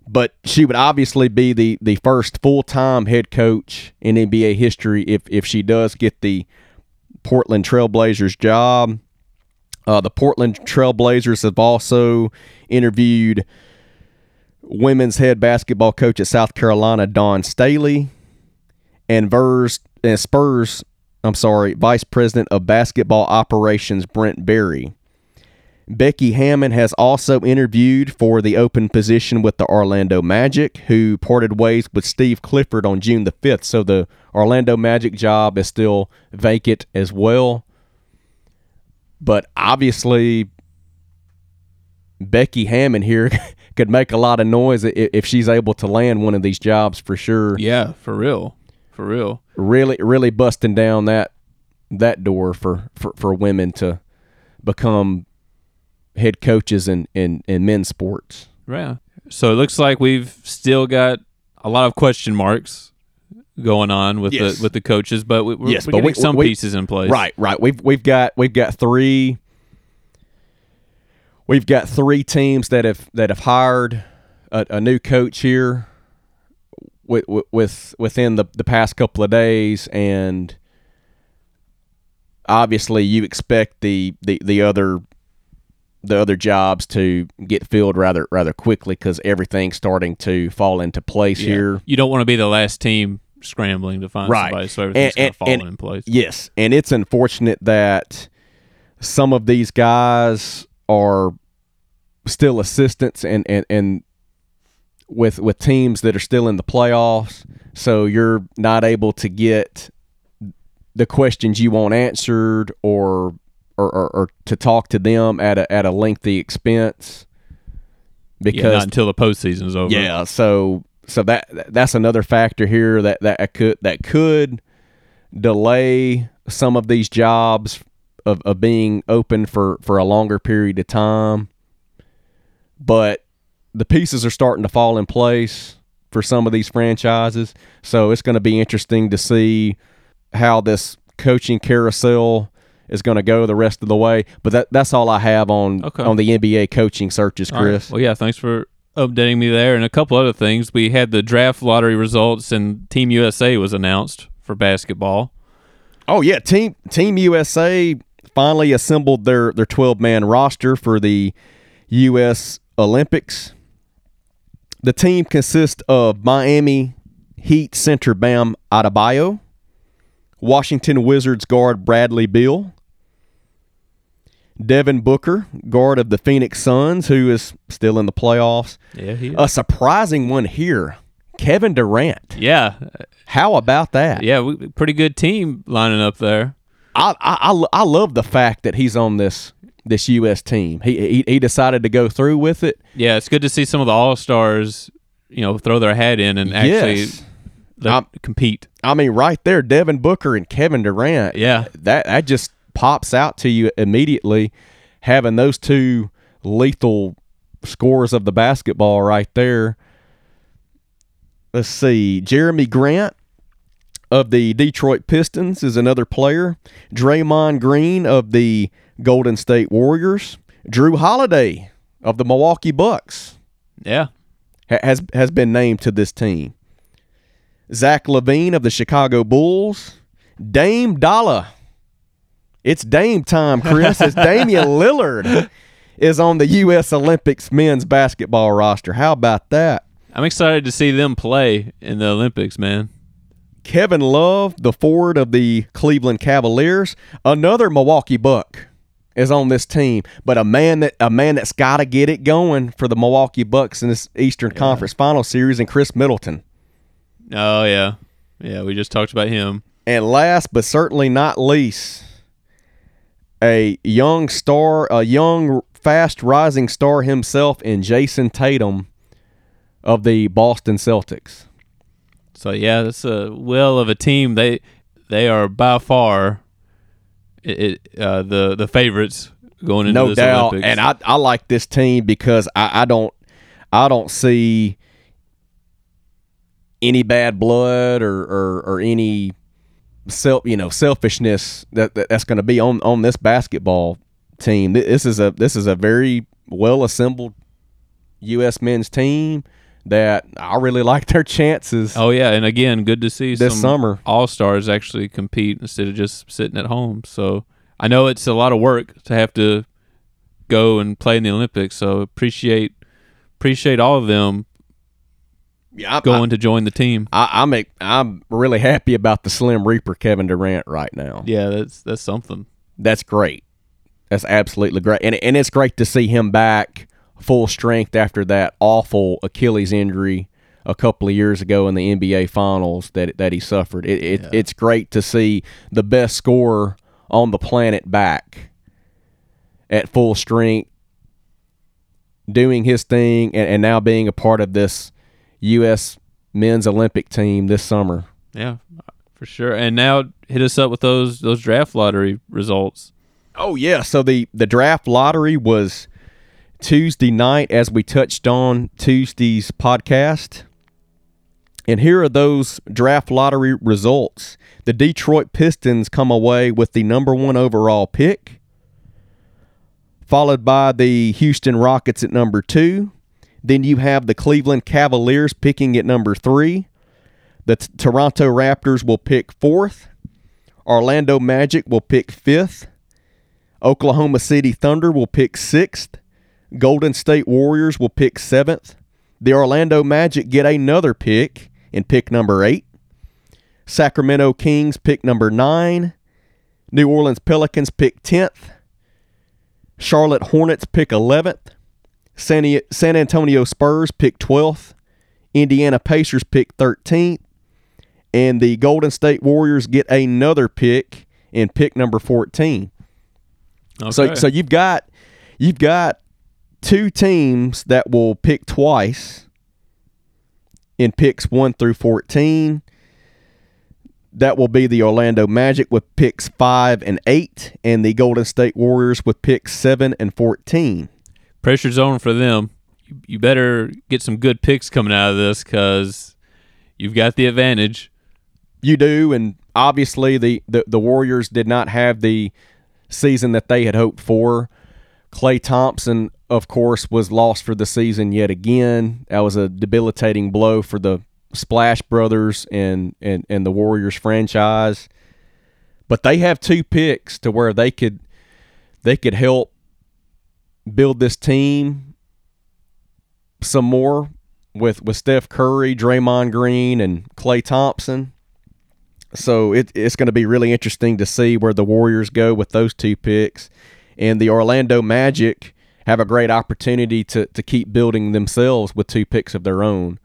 Speaker 2: but she would obviously be the, the first full time head coach in NBA history if if she does get the Portland Trailblazers job. Uh, the Portland Trailblazers have also interviewed women's head basketball coach at South Carolina, Dawn Staley, and Vers and Spurs. I'm sorry, Vice President of Basketball Operations Brent Barry. Becky Hammon has also interviewed for the open position with the Orlando Magic, who parted ways with Steve Clifford on June the 5th. So the Orlando Magic job is still vacant as well. But obviously, Becky Hammon here could make a lot of noise if she's able to land one of these jobs for sure.
Speaker 1: Yeah, for real. For real.
Speaker 2: Really, really busting down that that door for, for, for women to become head coaches in, in, in men's sports.
Speaker 1: Yeah. So it looks like we've still got a lot of question marks going on with
Speaker 2: Yes.
Speaker 1: the with the coaches, but we, we're,
Speaker 2: Yes, but we-
Speaker 1: some
Speaker 2: we-
Speaker 1: pieces in place.
Speaker 2: Right, right. We've we've got we've got three we've got three teams that have that have hired a, a new coach here with, with within the, the past couple of days and obviously you expect the, the, the other the other jobs to get filled rather rather quickly because everything's starting to fall into place
Speaker 1: Yeah.
Speaker 2: here.
Speaker 1: You don't want to be the last team scrambling to find
Speaker 2: Right.
Speaker 1: somebody, so everything's
Speaker 2: And-
Speaker 1: kind of falling
Speaker 2: and-
Speaker 1: in place.
Speaker 2: Yes, and it's unfortunate that some of these guys are still assistants and and, and with with teams that are still in the playoffs, so you're not able to get the questions you want answered or or, or, or to talk to them at a at a lengthy expense
Speaker 1: Yeah,
Speaker 2: because
Speaker 1: not until the postseason is over.
Speaker 2: yeah, so so that that's another factor here that that could that could delay some of these jobs of, of being open for for a longer period of time. But the pieces are starting to fall in place for some of these franchises, so it's going to be interesting to see how this coaching carousel is going to go the rest of the way. But that that's all I have on
Speaker 1: Okay.
Speaker 2: on the NBA coaching searches,
Speaker 1: All right.
Speaker 2: Chris.
Speaker 1: Well, yeah, thanks for updating me there. And a couple other things. We had the draft lottery results, and Team USA was announced for basketball.
Speaker 2: Oh yeah, Team Team USA finally assembled their their 12 man roster for the US Olympics. The team consists of Miami Heat center Bam Adebayo, Washington Wizards guard Bradley Beal, Devin Booker, guard of the Phoenix Suns, who is still in the playoffs.
Speaker 1: Yeah, he.
Speaker 2: A surprising one here, Kevin Durant.
Speaker 1: yeah,
Speaker 2: How about that?
Speaker 1: yeah, we, pretty good team lining up there.
Speaker 2: I, I, I, I love the fact that he's on this this U.S. team. He, he he decided to go through with it.
Speaker 1: Yeah, it's good to see some of the all stars, you know, throw their hat in and actually
Speaker 2: yes. I'm-
Speaker 1: compete.
Speaker 2: I mean, right there, Devin Booker and Kevin Durant.
Speaker 1: Yeah.
Speaker 2: that that just pops out to you immediately. Having those two lethal scores of the basketball right there. Let's see, Jerami Grant of the Detroit Pistons is another player. Draymond Green of the Golden State Warriors. Jrue Holiday of the Milwaukee Bucks
Speaker 1: Yeah,
Speaker 2: has has been named to this team. Zach LaVine of the Chicago Bulls. Dame Dalla. It's Dame time, Chris. It's Damian Lillard is on the U.S. Olympics men's basketball roster. How about that?
Speaker 1: I'm excited to see them play in the Olympics, man.
Speaker 2: Kevin Love, the forward of the Cleveland Cavaliers, another Milwaukee Buck, is on this team. But a man that a man that's got to get it going for the Milwaukee Bucks in this Eastern Conference Final Series, and Khris Middleton.
Speaker 1: Oh yeah, yeah. We just talked about him.
Speaker 2: And last but certainly not least, a young star, a young fast rising star himself in Jayson Tatum of the Boston Celtics.
Speaker 1: So yeah, that's a will of a team. They they are by far it, it, uh, the the favorites going into
Speaker 2: no
Speaker 1: this
Speaker 2: doubt.
Speaker 1: Olympics.
Speaker 2: And I, I like this team because I, I don't I don't see any bad blood or, or, or any self you know selfishness that, that that's going to be on on this basketball team. This is a this is a very well assembled U.S. men's team that I really like their chances.
Speaker 1: Oh yeah, and again, good to see
Speaker 2: This
Speaker 1: some
Speaker 2: summer.
Speaker 1: all stars actually compete instead of just sitting at home. So I know it's a lot of work to have to go and play in the Olympics. So appreciate appreciate all of them
Speaker 2: Yeah, I,
Speaker 1: going to join the team.
Speaker 2: I, I'm a, I'm really happy about the Slim Reaper Kevin Durant right now.
Speaker 1: Yeah, that's that's something.
Speaker 2: That's great. That's absolutely great, and and it's great to see him back full strength after that awful Achilles injury a couple of years ago in the NBA Finals that that he suffered. It, it
Speaker 1: Yeah.
Speaker 2: it's great to see the best scorer on the planet back at full strength, doing his thing, and, and now being a part of this U.S. men's Olympic team this summer.
Speaker 1: Yeah, for sure. And now hit us up with those those draft lottery results.
Speaker 2: Oh yeah, so the the draft lottery was Tuesday night as we touched on Tuesday's podcast. And here are those draft lottery results. The Detroit Pistons come away with the number 1 overall pick, followed by the Houston Rockets at number 2. Then you have the Cleveland Cavaliers picking at number 3. The T- Toronto Raptors will pick 4th. Orlando Magic will pick 5th. Oklahoma City Thunder will pick sixth. Golden State Warriors will pick seventh. The Orlando Magic get another pick and pick number eight. Sacramento Kings pick number nine. New Orleans Pelicans pick 10th. Charlotte Hornets pick 11th. San, San Antonio Spurs pick 12th. Indiana Pacers pick 13th. And the Golden State Warriors get another pick in pick number 14.
Speaker 1: Okay.
Speaker 2: So so you've got you've got two teams that will pick twice in picks 1 through 14. That will be the Orlando Magic with picks 5 and 8 and the Golden State Warriors with picks 7 and 14.
Speaker 1: Pressure zone for them. You, better get some good picks coming out of this because you've got the advantage.
Speaker 2: You do and obviously the, the the Warriors did not have the season that they had hoped for. Klay Thompson, of course, was lost for the season yet again. That was a debilitating blow for the Splash Brothers and, and, and the Warriors franchise. But they have two picks to where they could they could help build this team some more with with Steph Curry, Draymond Green, and Klay Thompson. So it, it's going to be really interesting to see where the Warriors go with those two picks. And the Orlando Magic have a great opportunity to, to keep building themselves with two picks of their own.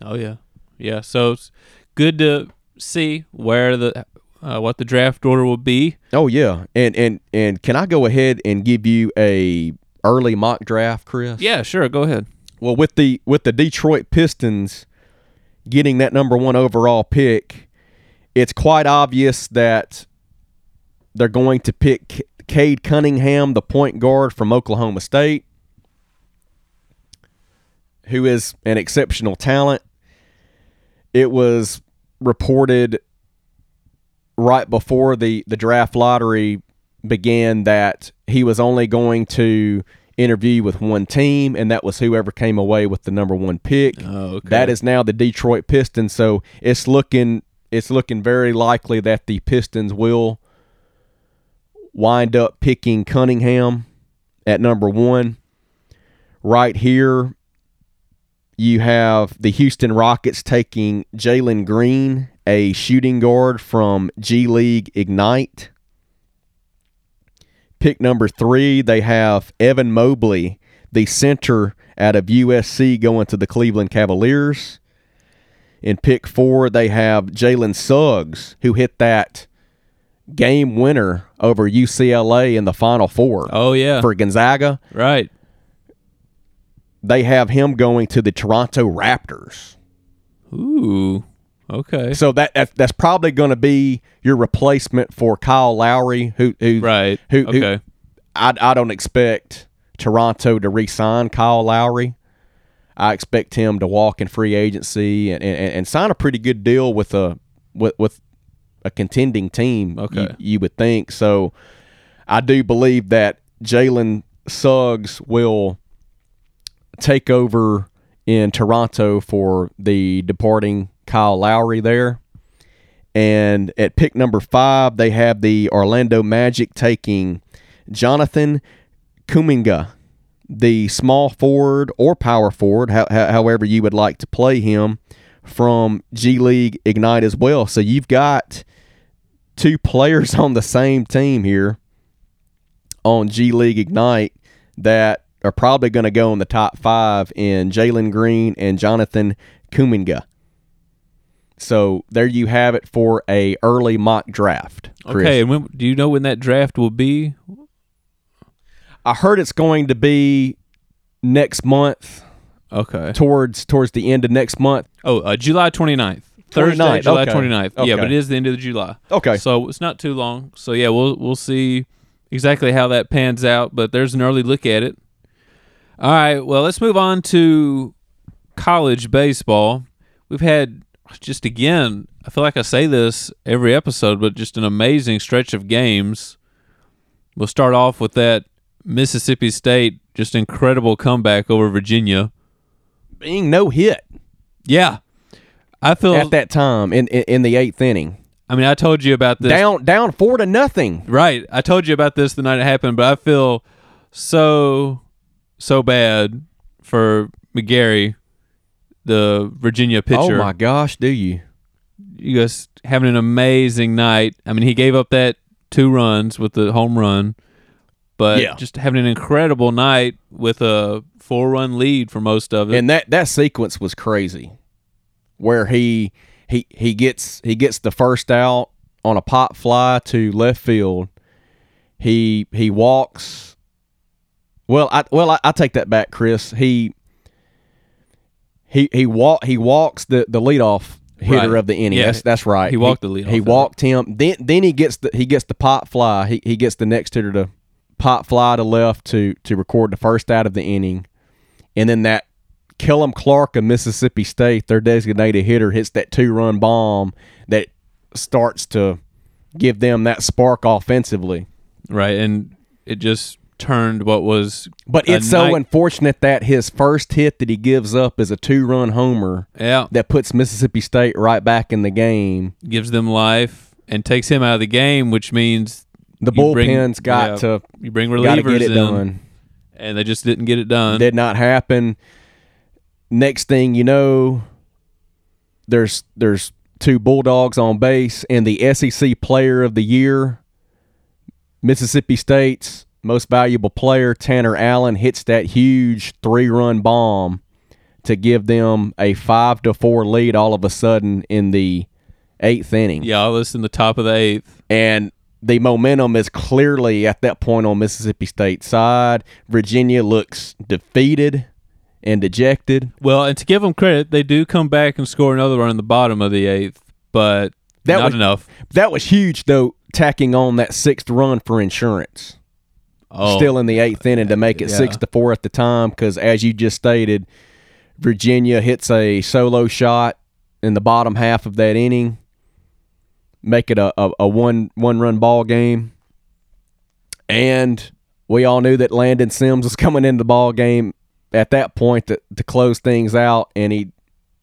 Speaker 1: Oh yeah, yeah. So it's good to see where the uh, what the draft order will be.
Speaker 2: Oh yeah. And and and can I go ahead and give you a early mock draft, Chris?
Speaker 1: Yeah, sure. Go ahead.
Speaker 2: Well, with the with the Detroit Pistons getting that number 1 overall pick, it's quite obvious that they're going to pick Cade Cunningham, the point guard from Oklahoma State, who is an exceptional talent. It was reported right before the, the draft lottery began that he was only going to interview with one team, and that was whoever came away with the number one pick.
Speaker 1: Oh, okay.
Speaker 2: That is now the Detroit Pistons. So it's looking it's looking very likely that the Pistons will wind up picking Cunningham at number one. Right here, you have the Houston Rockets taking Jalen Green, a shooting guard from G League Ignite. Pick number three, they have Evan Mobley, the center out of USC, going to the Cleveland Cavaliers. In pick four, they have Jalen Suggs, who hit that game winner over UCLA in the Final Four.
Speaker 1: Oh yeah.
Speaker 2: for Gonzaga.
Speaker 1: right.
Speaker 2: They have him going to the Toronto Raptors.
Speaker 1: Ooh. Okay.
Speaker 2: So that, that that's probably going to be your replacement for Kyle Lowry, who who
Speaker 1: Right.
Speaker 2: who, who
Speaker 1: okay.
Speaker 2: I I don't expect Toronto to re-sign Kyle Lowry. I expect him to walk in free agency and, and, and sign a pretty good deal with a with with a contending team.
Speaker 1: Okay.
Speaker 2: you, you would think so. I do believe that Jalen Suggs will take over in Toronto for the departing Kyle Lowry there. And at pick number five, they have the Orlando Magic taking Jonathan Kuminga, the small forward or power forward, how, however you would like to play him, from G League Ignite as well. So you've got two players on the same team here on G League Ignite that are probably going to go in the top five in Jalen Green and Jonathan Kuminga. So there you have it for a early mock draft. Chris.
Speaker 1: Okay, and when, do you know when that draft will be?
Speaker 2: I heard it's going to be next month.
Speaker 1: Okay.
Speaker 2: Towards towards the end of next month.
Speaker 1: Oh, uh, July 29th. Thursday, 29th. July okay. 29th. Okay. Yeah, but it is the end of July.
Speaker 2: Okay.
Speaker 1: So it's not too long. So yeah, we'll we'll see exactly how that pans out, but there's an early look at it. All right, well, let's move on to college baseball. We've had just again, I feel like I say this every episode, but just an amazing stretch of games. We'll start off with that Mississippi State just incredible comeback over Virginia.
Speaker 2: Being no hit.
Speaker 1: Yeah. I feel
Speaker 2: at that time in, in, in the eighth inning.
Speaker 1: I mean, I told you about this
Speaker 2: down down four to nothing.
Speaker 1: Right. I told you about this the night it happened, but I feel so so bad for McGarry, the Virginia oh pitcher.
Speaker 2: Oh my gosh, do you?
Speaker 1: You guys having an amazing night. I mean, he gave up that two runs with the home run, but yeah. just having an incredible night with a four run lead for most of it.
Speaker 2: And that that sequence was crazy, where he he he gets he gets the first out on a pop fly to left field. He he walks. Well, I well I, I take that back, Chris. He he he walk he walks the the leadoff hitter right. of the inning. Yeah. That's that's right.
Speaker 1: He walked the leadoff.
Speaker 2: He walked him. Then then he gets the he gets the pop fly. He he gets the next hitter to pop fly to left to to record the first out of the inning, and then that Kellum Clark of Mississippi State, their designated hitter, hits that two run bomb that starts to give them that spark offensively.
Speaker 1: Right, and it just turned what was.
Speaker 2: But it's so unfortunate that his first hit that he gives up is a two run homer.
Speaker 1: Yeah,
Speaker 2: that puts Mississippi State right back in the game,
Speaker 1: gives them life, and takes him out of the game, which means
Speaker 2: the bullpen's bring, got yeah, to
Speaker 1: you bring relievers get it in, done, and they just didn't get it done.
Speaker 2: Did not happen next thing you know, there's there's two Bulldogs on base, and the SEC Player of the Year, Mississippi State's most valuable player, Tanner Allen, hits that huge three run bomb to give them a five to four lead all of a sudden in the eighth inning.
Speaker 1: Yeah, I was in the top of the eighth.
Speaker 2: And the momentum is clearly at that point on Mississippi State's side. Virginia looks defeated and dejected.
Speaker 1: Well, and to give them credit, they do come back and score another run in the bottom of the eighth, but that not
Speaker 2: was,
Speaker 1: enough.
Speaker 2: That was huge, though, tacking on that sixth run for insurance. Oh, Still in the eighth inning to make it yeah. six to four at the time, because as you just stated, Virginia hits a solo shot in the bottom half of that inning, make it a, a, a one one run ball game. And we all knew that Landon Sims was coming into the ball game at that point to, to close things out, and he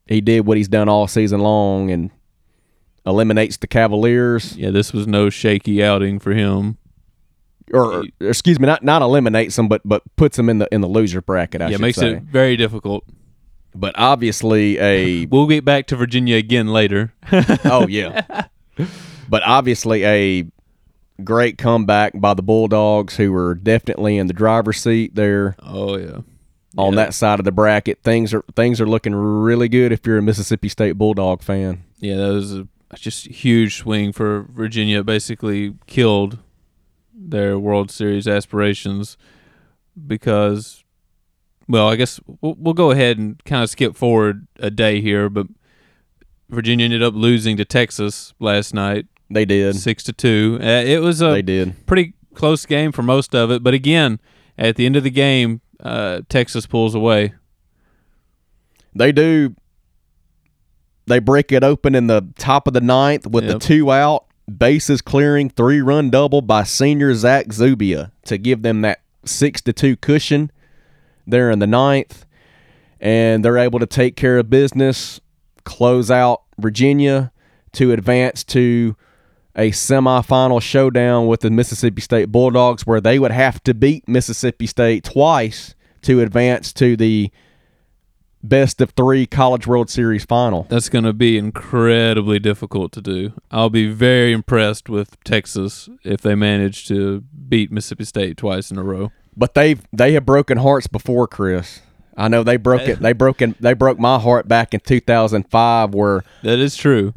Speaker 2: he did what he's done all season long and eliminates the Cavaliers.
Speaker 1: Yeah, this was no shaky outing for him.
Speaker 2: Or, or excuse me, not not eliminates them, but but puts them in the in the loser bracket. I
Speaker 1: yeah, makes
Speaker 2: say.
Speaker 1: it very difficult.
Speaker 2: But obviously, a
Speaker 1: we'll get back to Virginia again later.
Speaker 2: oh yeah, but obviously a great comeback by the Bulldogs, who were definitely in the driver's seat there.
Speaker 1: Oh yeah,
Speaker 2: on that side of the bracket. Things are things are looking really good if you're a Mississippi State Bulldog fan.
Speaker 1: Yeah, that was a just huge swing for Virginia. Basically killed their World Series aspirations because, well, I guess we'll, we'll go ahead and kind of skip forward a day here, but Virginia ended up losing to Texas last night.
Speaker 2: They did
Speaker 1: six to two. Uh, it was a
Speaker 2: they did
Speaker 1: pretty close game for most of it, but again, at the end of the game, uh, Texas pulls away.
Speaker 2: They do. They break it open in the top of the ninth with yep. the two out, bases clearing three run double by senior Zach Zubia to give them that six to two cushion there in the ninth. And they're able to take care of business, close out Virginia to advance to a semifinal showdown with the Mississippi State Bulldogs where they would have to beat Mississippi State twice to advance to the best of three College World Series final.
Speaker 1: That's going to be incredibly difficult to do. I'll be very impressed with Texas if they manage to beat Mississippi State twice in a row.
Speaker 2: But they've they have broken hearts before, Chris. I know they broke it. They broke in, They broke my heart back in 2005, where
Speaker 1: that is true.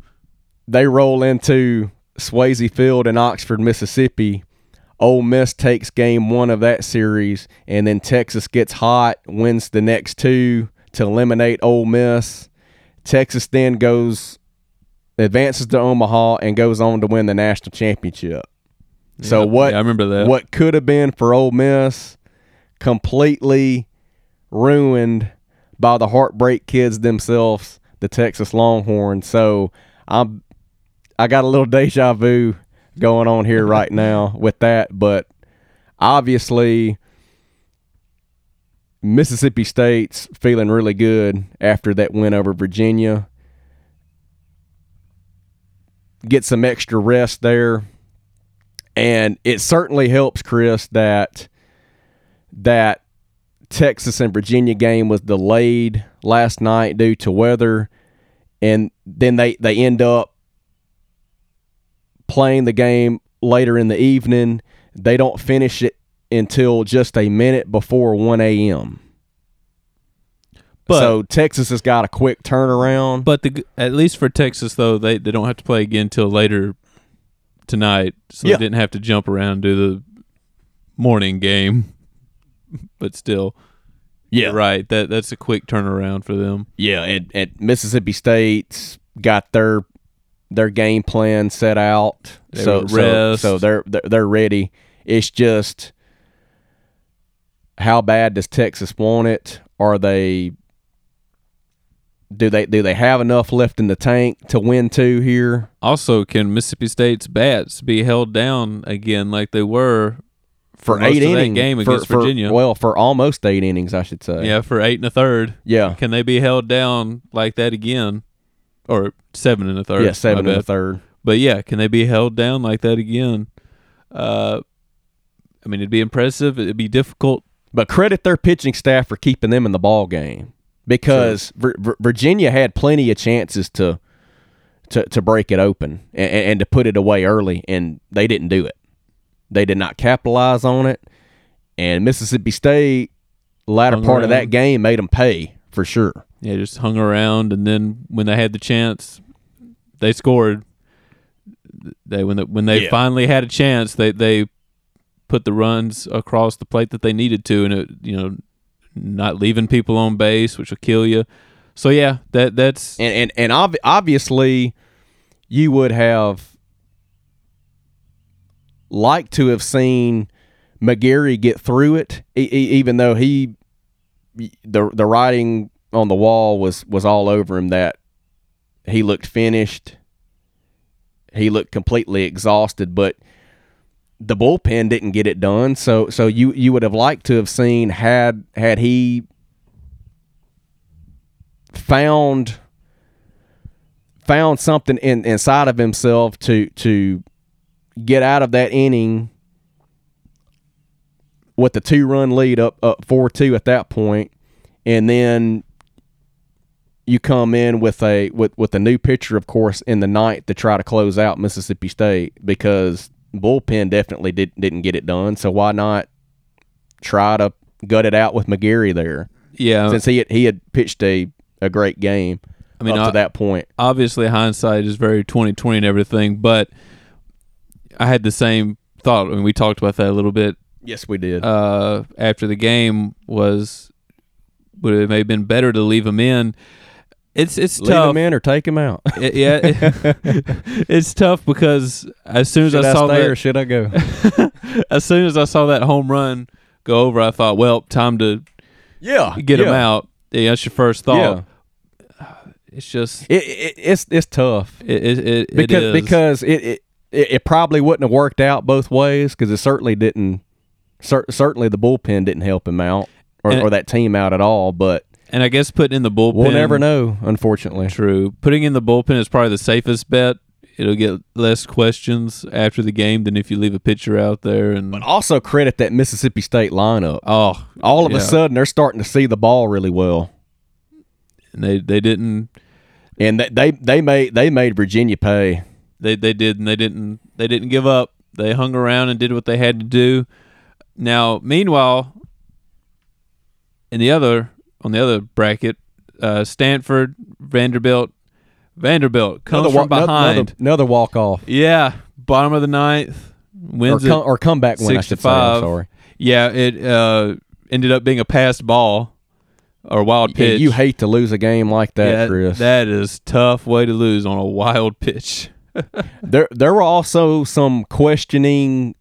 Speaker 2: They roll into Swayze Field in Oxford, Mississippi. Ole Miss takes game one of that series, and then Texas gets hot, wins the next two to eliminate Ole Miss. Texas then goes advances to Omaha and goes on to win the national championship. So what
Speaker 1: yeah, I remember that.
Speaker 2: What could have been for Ole Miss completely ruined by the heartbreak kids themselves, the Texas Longhorns. So I'm I got a little deja vu going on here right now with that, but obviously Mississippi State's feeling really good after that win over Virginia. Get some extra rest there. And it certainly helps Chris that that Texas and Virginia game was delayed last night due to weather and then they they end up playing the game later in the evening. They don't finish it until just a minute before 1 a.m. But, so Texas has got a quick turnaround.
Speaker 1: But the, at least for Texas, though, they, they don't have to play again until later tonight. So yeah. they didn't have to jump around and do the morning game. but still. Yeah, right. That that's a quick turnaround for them.
Speaker 2: Yeah, and, and Mississippi State's got their their game plan set out. They so, so so they're they're ready. It's just how bad does Texas want it? Are they do they do they have enough left in the tank to win two here?
Speaker 1: Also, can Mississippi State's bats be held down again like they were
Speaker 2: for, for eight innings
Speaker 1: game against
Speaker 2: for,
Speaker 1: Virginia?
Speaker 2: For, well, for almost eight innings, I should say.
Speaker 1: Yeah, for eight and a third.
Speaker 2: Yeah,
Speaker 1: can they be held down like that again, or seven and a third?
Speaker 2: Yeah, seven and a third.
Speaker 1: But yeah, can they be held down like that again? Uh, I mean, it'd be impressive. It'd be difficult
Speaker 2: but credit their pitching staff for keeping them in the ball game because sure. v- Virginia had plenty of chances to to, to break it open and, and, to put it away early, and they didn't do it. They did not capitalize on it, and Mississippi State latter hung part around. of that game made them pay for sure.
Speaker 1: Yeah, just hung around, and then when they had the chance, they scored. They when the, when they yeah. finally had a chance, they they put the runs across the plate that they needed to, and it, you know, not leaving people on base, which will kill you. So yeah, that that's
Speaker 2: and and, and ob- obviously you would have liked to have seen McGarry get through it, e- even though he the the writing on the wall was was all over him that he looked finished. He looked completely exhausted, but the bullpen didn't get it done. So so you you would have liked to have seen had had he found found something in, inside of himself to to get out of that inning with the two run lead up up four two at that point, and then you come in with a with with a new pitcher, of course, in the ninth to try to close out Mississippi State because bullpen definitely did, didn't get it done. So why not try to gut it out with McGarry there?
Speaker 1: Yeah,
Speaker 2: since he had, he had pitched a, a great game. I mean, up to that point,
Speaker 1: obviously hindsight is very twenty twenty and everything, but I had the same thought. I mean, we talked about that a little bit.
Speaker 2: Yes, we did.
Speaker 1: Uh, after the game was would it may have been better to leave him in it's it's
Speaker 2: Leave
Speaker 1: tough.
Speaker 2: him in or take him out.
Speaker 1: It, yeah, it, it's tough because as soon as
Speaker 2: should
Speaker 1: I,
Speaker 2: I
Speaker 1: saw
Speaker 2: stay
Speaker 1: that,
Speaker 2: or should I go?
Speaker 1: as soon as I saw that home run go over, I thought, well, time to
Speaker 2: yeah
Speaker 1: get him out. Yeah, that's your first thought. Yeah. It's just
Speaker 2: it, it, it's it's tough
Speaker 1: it, it,
Speaker 2: because because it, it it, it probably wouldn't have worked out both ways because it certainly didn't. Cer- certainly, the bullpen didn't help him out or,
Speaker 1: And-
Speaker 2: or that team out at all. But
Speaker 1: And I guess putting in the bullpen.
Speaker 2: we'll never know, unfortunately.
Speaker 1: True. Putting in the bullpen is probably the safest bet. It'll get less questions after the game than if you leave a pitcher out there. And
Speaker 2: But also credit that Mississippi State lineup.
Speaker 1: oh,
Speaker 2: All of
Speaker 1: yeah.
Speaker 2: a sudden, they're starting to see the ball really well,
Speaker 1: And they they didn't
Speaker 2: and they they, they made they made Virginia pay.
Speaker 1: they they did and they didn't they didn't give up. They hung around and did what they had to do. Now, meanwhile, in the other on the other bracket, uh, Stanford, Vanderbilt, Vanderbilt comes
Speaker 2: Another
Speaker 1: from behind.
Speaker 2: another, another walk off
Speaker 1: Yeah, bottom of the ninth
Speaker 2: or,
Speaker 1: wins it.
Speaker 2: come, or comeback win. I should say. I'm sorry.
Speaker 1: Yeah, it uh, ended up being a passed ball or wild
Speaker 2: Yeah,
Speaker 1: pitch.
Speaker 2: you hate to lose a game like that,
Speaker 1: Yeah,
Speaker 2: Chris.
Speaker 1: That is tough way to lose on a wild pitch.
Speaker 2: there there were also some questioning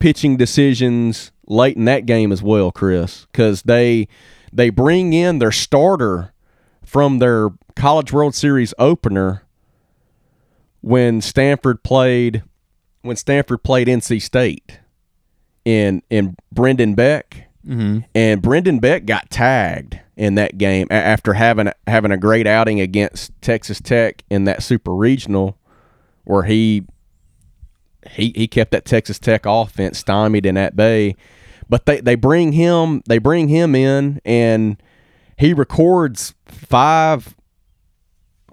Speaker 2: pitching decisions late in that game as well, Chris, because they they bring in their starter from their College World Series opener when Stanford played when Stanford played NC State in in Brendan Beck
Speaker 1: Mm-hmm.
Speaker 2: and Brendan Beck got tagged in that game after having having a great outing against Texas Tech in that super regional, where he he he kept that Texas Tech offense stymied in that bay. But they, they bring him they bring him in and he records five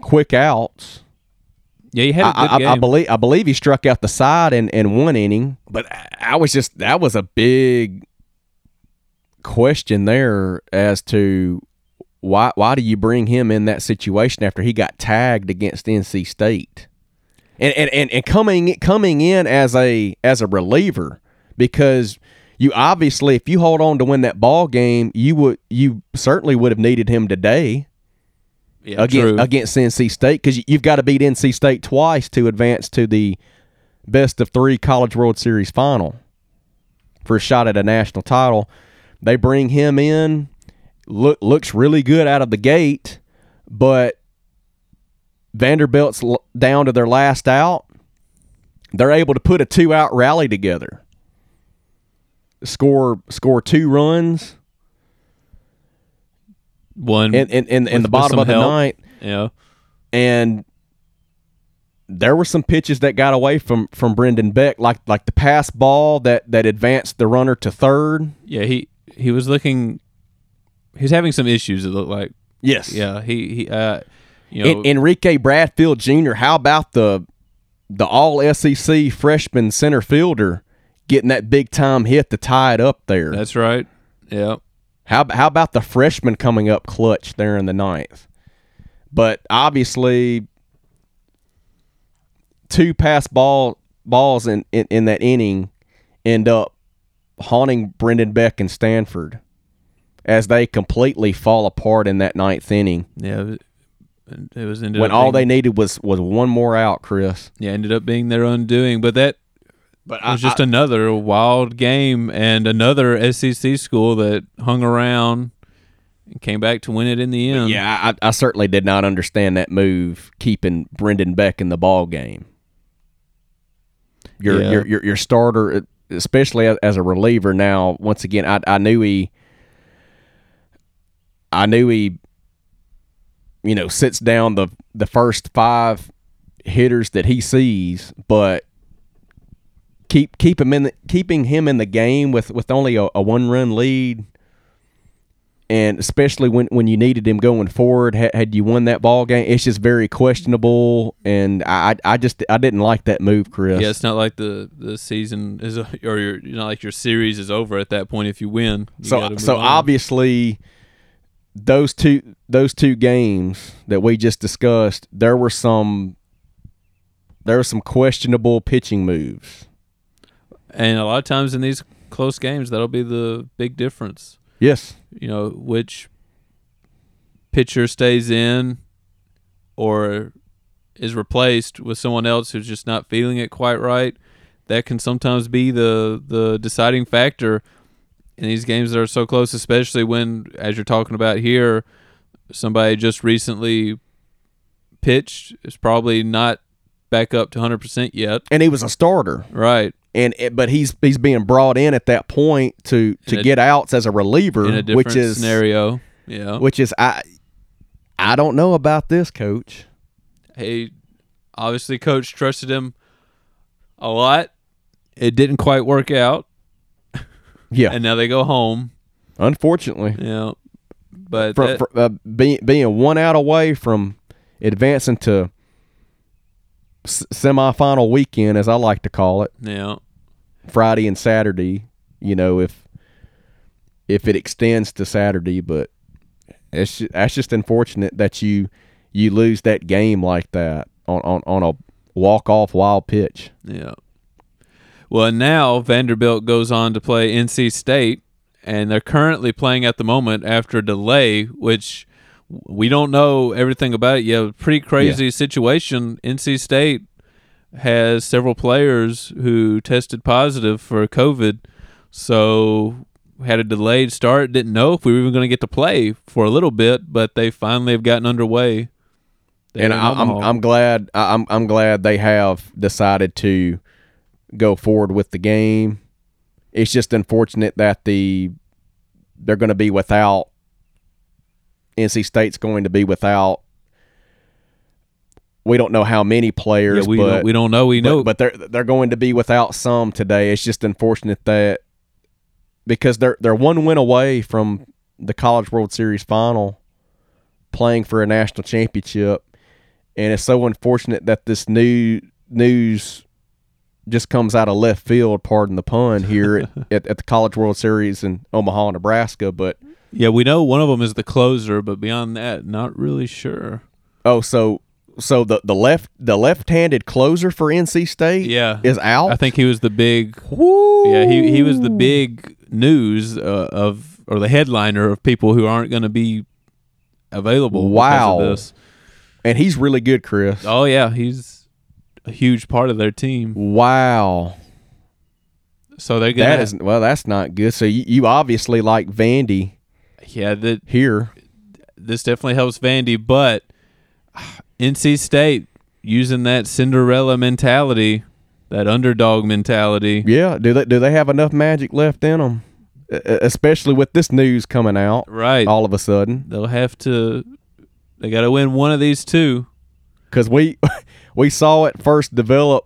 Speaker 2: quick outs.
Speaker 1: Yeah, he had a
Speaker 2: I,
Speaker 1: good
Speaker 2: I,
Speaker 1: game.
Speaker 2: I believe I believe he struck out the side in, in one inning, but I- I was just that was a big question there as to why why do you bring him in that situation after he got tagged against NC State, and and, and, and coming coming in as a as a reliever because you obviously if you hold on to win that ball game you would you certainly would have needed him today
Speaker 1: yeah,
Speaker 2: against
Speaker 1: true.
Speaker 2: against NC State because you've got to beat NC State twice to advance to the best of three College World Series final for a shot at a national title. They bring him in, look looks really good out of the gate, but Vanderbilt's down to their last out. They're able to put a two out rally together. Score score two runs
Speaker 1: one.
Speaker 2: in in, in, in
Speaker 1: With-
Speaker 2: the bottom of the
Speaker 1: help.
Speaker 2: ninth.
Speaker 1: yeah,
Speaker 2: and there were some pitches that got away from from Brendan Beck, like like the pass ball that that advanced the runner to third.
Speaker 1: yeah. He he was looking. He's having some issues. It looked like.
Speaker 2: Yes,
Speaker 1: Yeah, he he. Uh, you know,
Speaker 2: En- Enrique Bradfield Jr. How about the the All SEC freshman center fielder getting that big time hit to tie it up there?
Speaker 1: that's right. Yeah,
Speaker 2: How how about the freshman coming up clutch there in the ninth? But obviously, two pass ball balls in, in, in that inning end up haunting Brendan Beck and Stanford as they completely fall apart in that ninth inning
Speaker 1: yeah. It, was
Speaker 2: when all
Speaker 1: being-
Speaker 2: they needed was was one more out, Chris.
Speaker 1: yeah ended up being their undoing. But that
Speaker 2: But
Speaker 1: It was just another wild game and another SEC school that hung around and came back to win it in the end.
Speaker 2: yeah, I, I certainly did not understand that move keeping Brendan Beck in the ball game. Your
Speaker 1: Yeah.
Speaker 2: your, your your starter, especially as, as a reliever. Now, once again, I I knew he, I knew he, you know, sits down the the first five hitters that he sees, but keep keep him in the, keeping him in the game with with only a, a one run lead and especially when, when you needed him going forward, had, had you won that ball game, it's just very questionable. And I, I just I didn't like that move, Chris.
Speaker 1: Yeah, it's not like the, the season is, or your not like your series is over at that point if you win. You
Speaker 2: so so
Speaker 1: on.
Speaker 2: obviously those two those two games that we just discussed, there were some there were some questionable pitching moves.
Speaker 1: And a lot of times in these close games, that'll be the big difference.
Speaker 2: Yes.
Speaker 1: You know, which pitcher stays in or is replaced with someone else who's just not feeling it quite right. That can sometimes be the the deciding factor in these games that are so close, especially when, as you're talking about here, somebody just recently pitched is probably not back up to 100% yet.
Speaker 2: and he was a starter.
Speaker 1: Right.
Speaker 2: And it, but he's he's being brought in at that point to to
Speaker 1: a-
Speaker 2: get outs as a reliever,
Speaker 1: In a different
Speaker 2: which is
Speaker 1: scenario. Yeah.
Speaker 2: which is I I don't know about this coach.
Speaker 1: hey, obviously, coach trusted him a lot. It didn't quite work out,
Speaker 2: Yeah,
Speaker 1: and now they go home.
Speaker 2: unfortunately,
Speaker 1: Yeah. But
Speaker 2: for,
Speaker 1: that-
Speaker 2: uh, being being one out away from advancing to s- semifinal weekend, as I like to call it,
Speaker 1: yeah.
Speaker 2: Friday and Saturday. You know, if if it extends to Saturday, but it's ju- that's just unfortunate that you you lose that game like that on on, on a walk off wild pitch.
Speaker 1: Yeah. Well, now Vanderbilt goes on to play NC State, and they're currently playing at the moment after a delay, which we don't know everything about it yet. Pretty crazy situation. NC State has several players who tested positive for COVID, so had a delayed start. Didn't know if we were even going to get to play for a little bit, but they finally have gotten underway.
Speaker 2: And I, I'm I'm glad I'm I'm glad they have decided to go forward with the game. It's just unfortunate that the they're going to be without NC State's going to be without. We don't know how many players,
Speaker 1: yeah, we
Speaker 2: but
Speaker 1: don't, we don't know. We
Speaker 2: but-
Speaker 1: know,
Speaker 2: but, they're they're going to be without some today. It's just unfortunate that because they're they're one win away from the College World Series final, playing for a national championship, and it's so unfortunate that this new news just comes out of left field. Pardon the pun here at, at, at the College World Series in Omaha, Nebraska. But
Speaker 1: Yeah, we know one of them is the closer, but beyond that, not really sure.
Speaker 2: oh, so so the the left the left handed closer for NC State
Speaker 1: Yeah,
Speaker 2: is out.
Speaker 1: I think he was the big.
Speaker 2: Woo!
Speaker 1: Yeah, he he was the big news uh, of or the headliner of people who aren't going to be available.
Speaker 2: Wow. and he's really good, Chris.
Speaker 1: Oh yeah, he's a huge part of their team.
Speaker 2: Wow.
Speaker 1: So they're gonna.
Speaker 2: That is well. That's not good. So you, you obviously like Vandy
Speaker 1: yeah, that
Speaker 2: here.
Speaker 1: this definitely helps Vandy, but NC State using that Cinderella mentality, that underdog mentality.
Speaker 2: Yeah. Do they do they have enough magic left in them? Especially with this news coming out
Speaker 1: Right.
Speaker 2: all of a sudden,
Speaker 1: They'll have to. They got to win one of these two.
Speaker 2: because we we saw it first develop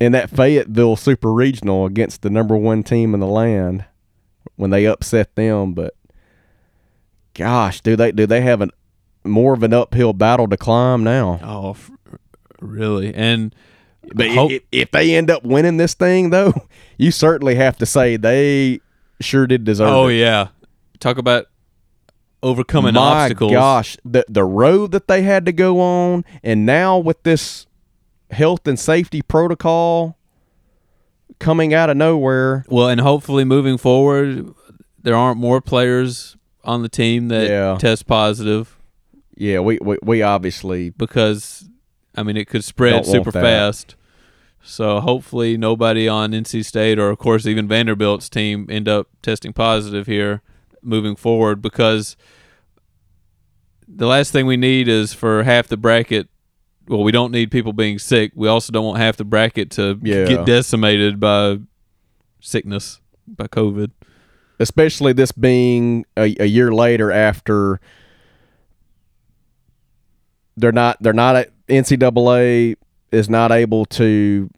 Speaker 2: in that Fayetteville Super Regional against the number one team in the land when they upset them. But gosh, do they do they have an more of an uphill battle to climb now?
Speaker 1: Oh, really? And
Speaker 2: But
Speaker 1: hope-
Speaker 2: i- if they end up winning this thing, though, you certainly have to say they sure did deserve it.
Speaker 1: oh
Speaker 2: it.
Speaker 1: yeah, talk about overcoming
Speaker 2: My
Speaker 1: obstacles.
Speaker 2: gosh, the the road that they had to go on, and now with this health and safety protocol coming out of nowhere,
Speaker 1: Well, and hopefully moving forward, there aren't more players on the team that
Speaker 2: Yeah.
Speaker 1: test positive
Speaker 2: yeah, we we, we obviously
Speaker 1: because I mean it could spread super fast. So hopefully nobody on NC State or of course even Vanderbilt's team end up testing positive here moving forward because the last thing we need is for half the bracket well we don't need people being sick. We also don't want half the bracket to
Speaker 2: Yeah.
Speaker 1: get decimated by sickness by COVID.
Speaker 2: especially this being a, a year later after they're not they're not at NCAA is not able to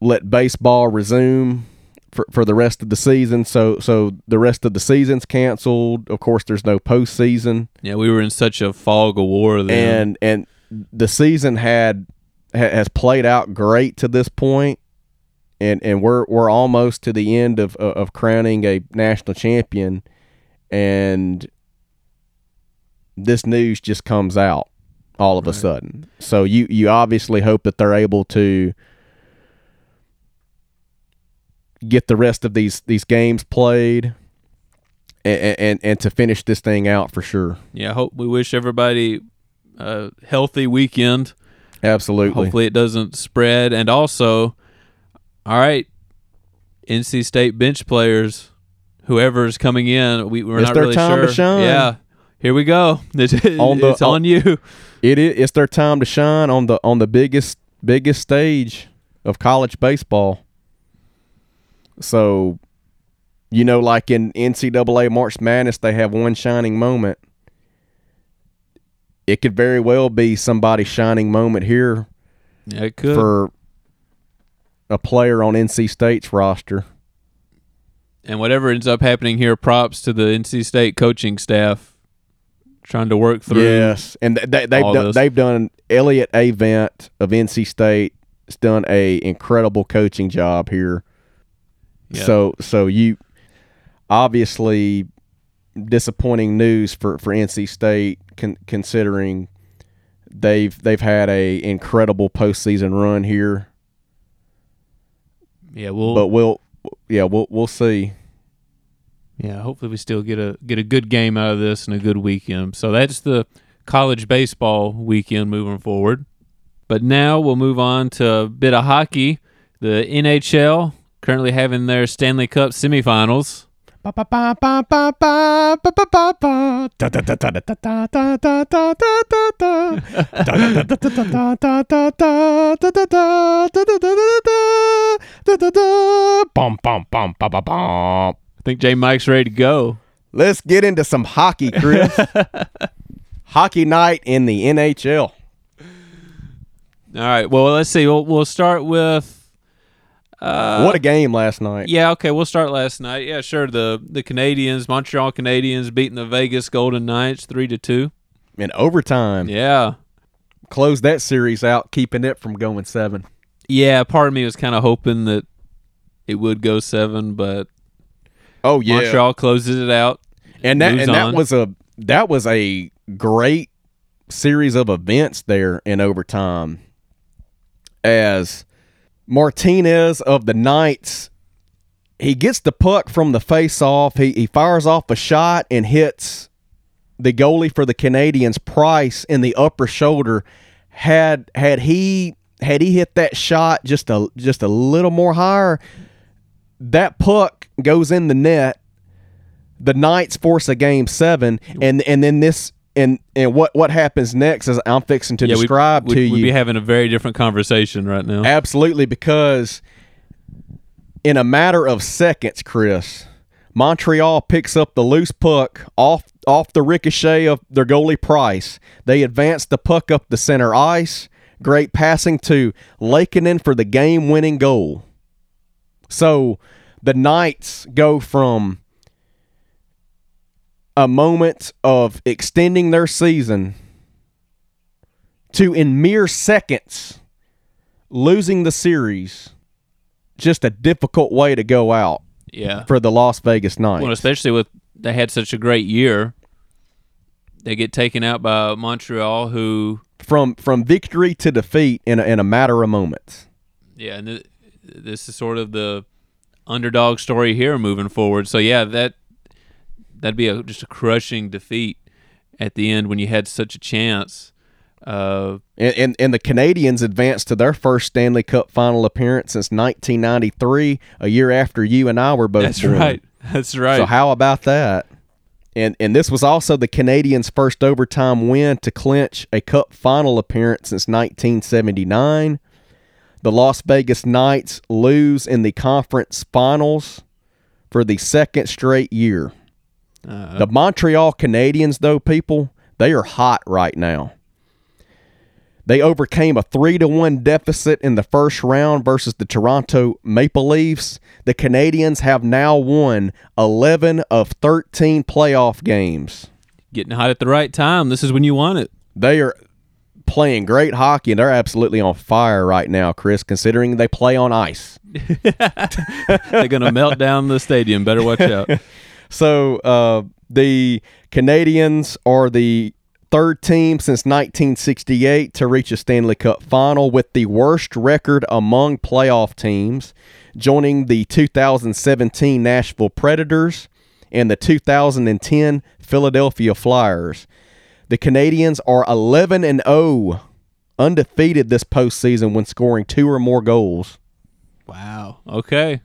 Speaker 2: let baseball resume for, for the rest of the season. So so the rest of the season's canceled. Of course, there's no postseason,
Speaker 1: Yeah, we were in such a fog of war then.
Speaker 2: and and the season had ha, has played out great to this point, and and we're we're almost to the end of of of crowning a national champion, and this news just comes out all of a sudden. So you you obviously hope that they're able to get the rest of these these games played. And, and and to finish this thing out for sure,
Speaker 1: yeah, I hope we wish everybody a healthy weekend.
Speaker 2: absolutely.
Speaker 1: Hopefully it doesn't spread. And also, all right, NC State bench players, whoever's coming in, we, we're
Speaker 2: It's
Speaker 1: not
Speaker 2: their
Speaker 1: really
Speaker 2: time to
Speaker 1: sure.
Speaker 2: shine.
Speaker 1: Yeah, here we go. It's,
Speaker 2: On the-
Speaker 1: it's on you.
Speaker 2: It is it's their time to shine on the on the biggest biggest stage of college baseball. So, you know, like in NCAA March Madness, they have one shining moment. It could very well be somebody's shining moment here
Speaker 1: Yeah, it could.
Speaker 2: for a player on NC State's roster.
Speaker 1: and whatever ends up happening here, props to the NC State coaching staff trying to work through.
Speaker 2: Yes, and th- they, they've
Speaker 1: all
Speaker 2: done, they've done Elliott Avent of NC State has done a incredible coaching job here.
Speaker 1: Yeah.
Speaker 2: So so you obviously disappointing news for for NC State con- considering they've they've had a incredible postseason run here,
Speaker 1: Yeah, we'll
Speaker 2: but we'll yeah we'll we'll see.
Speaker 1: yeah, hopefully we still get a get a good game out of this and a good weekend. So that's the college baseball weekend moving forward. But now we'll move on to a bit of hockey. The NHL currently having their Stanley Cup semifinals. I think J Mike's ready to go.
Speaker 2: Let's get into some hockey, Chris. hockey night in the NHL.
Speaker 1: All right. Well, let's see. We'll, we'll start with. Uh,
Speaker 2: what a game last night.
Speaker 1: Yeah, okay, we'll start last night. Yeah, sure. The the Canadians, Montreal Canadiens beating the Vegas Golden Knights 3 to 2.
Speaker 2: In overtime.
Speaker 1: Yeah.
Speaker 2: Closed that series out, keeping it from going seven.
Speaker 1: Yeah, part of me was kind of hoping that it would go 7, but
Speaker 2: Oh yeah.
Speaker 1: Montreal closes it out.
Speaker 2: and that and that was a that was a great series of events there in overtime as Martinez of the Knights. He gets the puck from the face off he, he fires off a shot and hits the goalie for the Canadians Price in the upper shoulder. Had had he had he hit that shot just a just a little more higher that puck goes in the net. The Knights force a game seven, and and then this and and what what happens next is I'm fixing to
Speaker 1: yeah,
Speaker 2: describe
Speaker 1: we'd,
Speaker 2: to you.
Speaker 1: we'd be having a very different conversation right now.
Speaker 2: absolutely because in a matter of seconds, Chris, Montreal picks up the loose puck off off the ricochet of their goalie Price. They advance the puck up the center ice. Great passing to Lehkonen for the game winning goal. So the Knights go from a moment of extending their season to in mere seconds losing the series just a difficult way to go out
Speaker 1: yeah.
Speaker 2: for the Las Vegas Knights.
Speaker 1: Well, especially with they had such a great year. They get taken out by Montreal who
Speaker 2: from from victory to defeat in a, in a matter of moments.
Speaker 1: Yeah, and th- this is sort of the underdog story here moving forward. So yeah, that that'd be a, just a crushing defeat at the end when you had such a chance. Uh,
Speaker 2: And, and and the Canadians advanced to their first Stanley Cup final appearance since 1993, a year after you and I were both
Speaker 1: that's
Speaker 2: born.
Speaker 1: right. That's right.
Speaker 2: So how about that? And and this was also the Canadians' first overtime win to clinch a cup final appearance since 1979. The Las Vegas Knights lose in the conference finals for the second straight year.
Speaker 1: Uh,
Speaker 2: The Montreal Canadiens, though, people, they are hot right now. They overcame a three to one deficit in the first round versus the Toronto Maple Leafs. The Canadians have now won eleven of thirteen playoff games.
Speaker 1: getting hot at the right time. This is when you want it.
Speaker 2: They are playing great hockey and they're absolutely on fire right now, Chris, considering they play on ice.
Speaker 1: They're gonna melt down the stadium. Better watch out.
Speaker 2: So uh, the Canadians are the third team since 1968 to reach a Stanley Cup final with the worst record among playoff teams, joining the 2017 Nashville Predators and the 2010 Philadelphia Flyers. The Canadians are 11 and 0, undefeated this postseason when scoring two or more goals.
Speaker 1: Wow. Okay.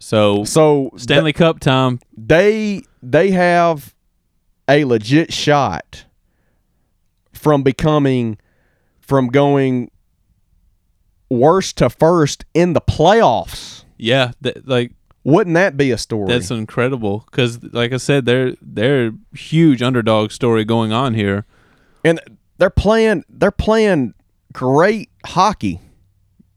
Speaker 1: So
Speaker 2: So
Speaker 1: Stanley Cup time.
Speaker 2: they they have a legit shot from becoming from going worst to first in the playoffs.
Speaker 1: Yeah, th- like
Speaker 2: Wouldn't that be a story?
Speaker 1: that's incredible because, like I said, they're they're huge underdog story going on here.
Speaker 2: and they're playing they're playing great hockey.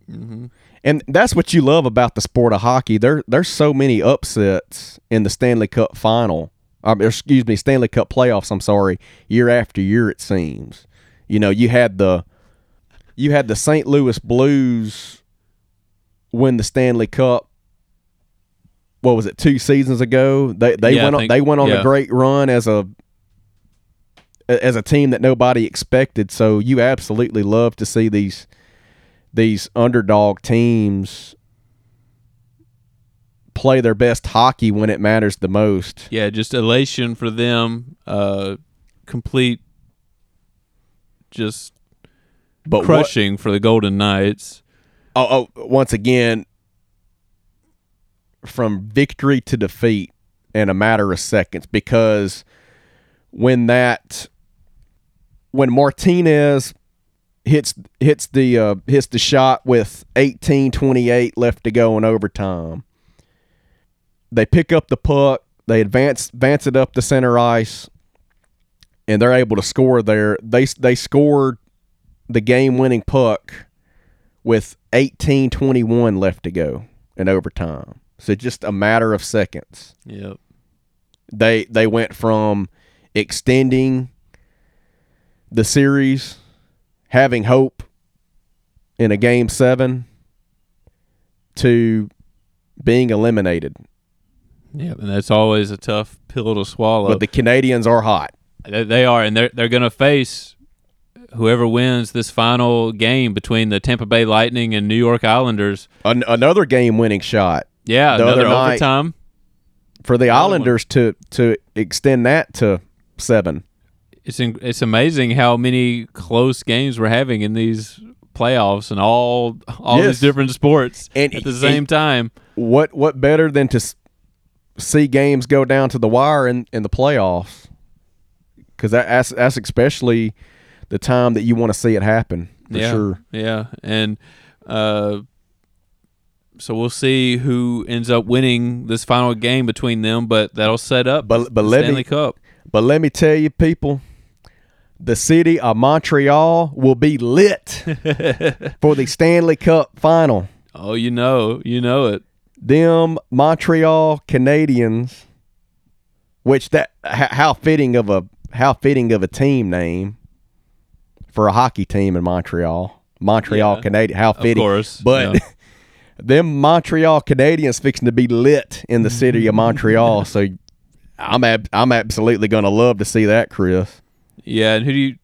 Speaker 2: Mm-hmm. And that's what you love about the sport of hockey. There there's so many upsets in the Stanley Cup final. Um, excuse me, Stanley Cup playoffs, I'm sorry, year after year it seems. You know, you had the you had the St. Louis Blues win the Stanley Cup what was it, two seasons ago? They they
Speaker 1: Yeah,
Speaker 2: went on
Speaker 1: think-
Speaker 2: they went on
Speaker 1: yeah.
Speaker 2: a great run as a as a team that nobody expected. So you absolutely love to see these these underdog teams play their best hockey when it matters the most.
Speaker 1: Yeah, just elation for them. Uh, complete, just
Speaker 2: But what,
Speaker 1: crushing for the Golden Knights.
Speaker 2: oh, oh, once again, from victory to defeat in a matter of seconds, because when that when Martinez hits hits the uh, hits the shot with 18-28 left to go in overtime, they pick up the puck, they advance advance it up the center ice, and they're able to score there. They they scored the game winning puck with 18-21 left to go in overtime. So just a matter of seconds.
Speaker 1: Yep.
Speaker 2: They they went from extending the series, having hope in a game 7 to being eliminated.
Speaker 1: Yep. And that's always a tough pill to swallow.
Speaker 2: But the Canadians are hot.
Speaker 1: They- are, and they're they're going to face whoever wins this final game between the Tampa Bay Lightning and New York Islanders.
Speaker 2: An- another game winning shot
Speaker 1: Yeah,
Speaker 2: The
Speaker 1: another
Speaker 2: other
Speaker 1: overtime.
Speaker 2: for the
Speaker 1: Another one.
Speaker 2: Islanders to to extend that to 7.
Speaker 1: It's in, it's amazing how many close games we're having in these playoffs and all all
Speaker 2: Yes.
Speaker 1: these different sports
Speaker 2: And-
Speaker 1: at the same time.
Speaker 2: what what better than to see games go down to the wire in, in the playoffs? Because that, that's that's especially the time that you want to see it happen for
Speaker 1: yeah,
Speaker 2: sure.
Speaker 1: Yeah, and uh, so we'll see who ends up winning this final game between them, but that'll set up
Speaker 2: But- but
Speaker 1: the
Speaker 2: let me-
Speaker 1: Stanley Cup.
Speaker 2: But let me tell you, people, the city of Montreal will be lit for the Stanley Cup final.
Speaker 1: Oh, you know, you know it.
Speaker 2: Them Montreal Canadians, which that how fitting of a how fitting of a team name for a hockey team in Montreal. Montreal
Speaker 1: Yeah.
Speaker 2: Canadian, how
Speaker 1: Of
Speaker 2: fitting.
Speaker 1: course,
Speaker 2: but
Speaker 1: yeah.
Speaker 2: them Montreal Canadians fixing to be lit in the city of Montreal. so I'm ab- I'm absolutely gonna love to see that, Chris.
Speaker 1: Yeah, and who do you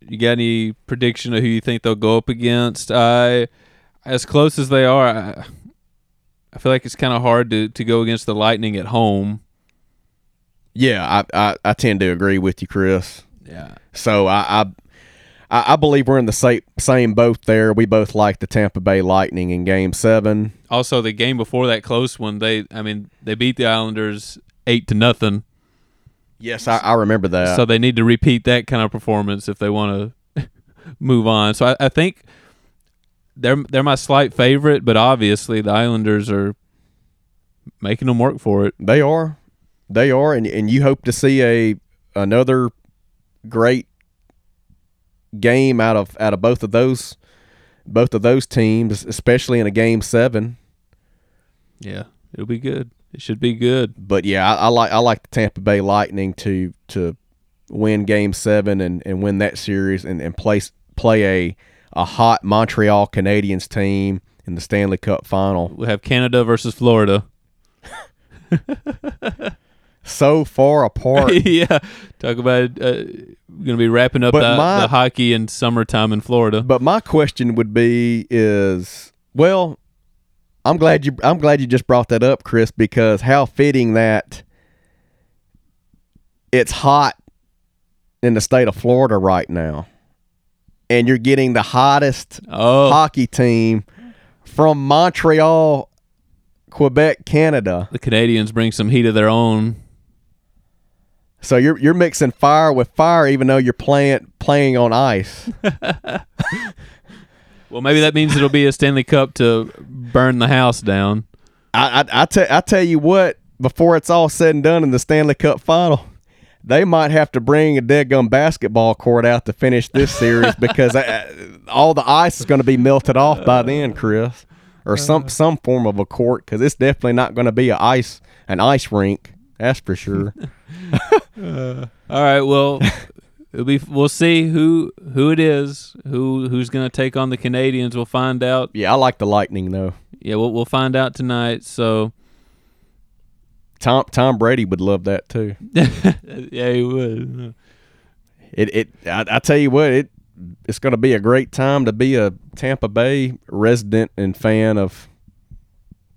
Speaker 1: you got any prediction of who you think they'll go up against? I as close as they are, I, I feel like it's kind of hard to to go against the Lightning at home.
Speaker 2: Yeah, I, I, I tend to agree with you, Chris.
Speaker 1: Yeah.
Speaker 2: So I, I I I believe we're in the same same boat there. We both like the Tampa Bay Lightning in Game Seven.
Speaker 1: Also, the game before that close one, they I mean they beat the Islanders eight to nothing.
Speaker 2: Yes, I, I remember that.
Speaker 1: so they need to repeat that kind of performance if they want to move on. So I, I think they're they're my slight favorite, but obviously the Islanders are making them work for it.
Speaker 2: they are, they are, and and you hope to see a another great game out of out of both of those both of those teams, especially in a Game Seven.
Speaker 1: Yeah, it'll be good. It should be good.
Speaker 2: But yeah, I, I like I like the Tampa Bay Lightning to to win Game Seven and, and win that series and, and play play a a hot Montreal Canadiens team in the Stanley Cup Final.
Speaker 1: We have Canada versus Florida.
Speaker 2: So far apart.
Speaker 1: yeah, talk about uh, going to be wrapping up the,
Speaker 2: my-
Speaker 1: the hockey in summertime in Florida.
Speaker 2: but my question would be is well, I'm glad you I'm glad you just brought that up, Chris, because how fitting that it's hot in the state of Florida right now. And you're getting the hottest
Speaker 1: oh,
Speaker 2: hockey team from Montreal, Quebec, Canada.
Speaker 1: the Canadians bring some heat of their own.
Speaker 2: So you're you're mixing fire with fire, even though you're playing playing on ice.
Speaker 1: Well, maybe that means it'll be a Stanley Cup to burn the house down.
Speaker 2: I I, I, tell, I tell you what, before it's all said and done in the Stanley Cup final, they might have to bring a dead gum basketball court out to finish this series because uh, all the ice is going to be melted off by then, Chris, or some some form of a court because it's definitely not going to be a ice an ice rink. That's for sure.
Speaker 1: All right. Well, it'll be. We'll see who who it is. Who who's going to take on the Canadians. We'll find out.
Speaker 2: yeah, I like the Lightning though.
Speaker 1: Yeah, we'll we'll find out tonight. So
Speaker 2: Tom Tom Brady would love that too.
Speaker 1: yeah, he would.
Speaker 2: It it I, I tell you what it it's going to be a great time to be a Tampa Bay resident and fan of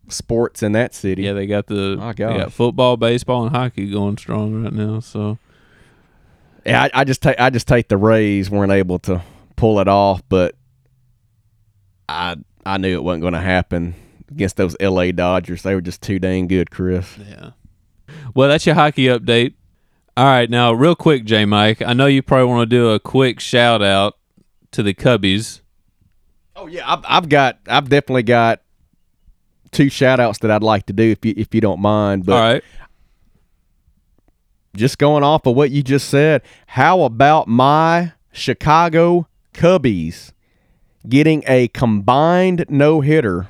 Speaker 2: sports in that city.
Speaker 1: Yeah, they got the
Speaker 2: My
Speaker 1: they got football, baseball, and hockey going strong right now. So
Speaker 2: Yeah, I, I just take I just take the Rays weren't able to pull it off, but I I knew it wasn't going to happen against those L.A. Dodgers. They were just too dang good, Chris.
Speaker 1: yeah. Well, that's your hockey update. All right, now real quick, J. Mike. I know you probably want to do a quick shout out to the Cubbies.
Speaker 2: Oh yeah, I've, I've got I've definitely got two shout outs that I'd like to do if you if you don't mind. But
Speaker 1: All right.
Speaker 2: Just going off of what you just said, how about my Chicago Cubbies getting a combined no hitter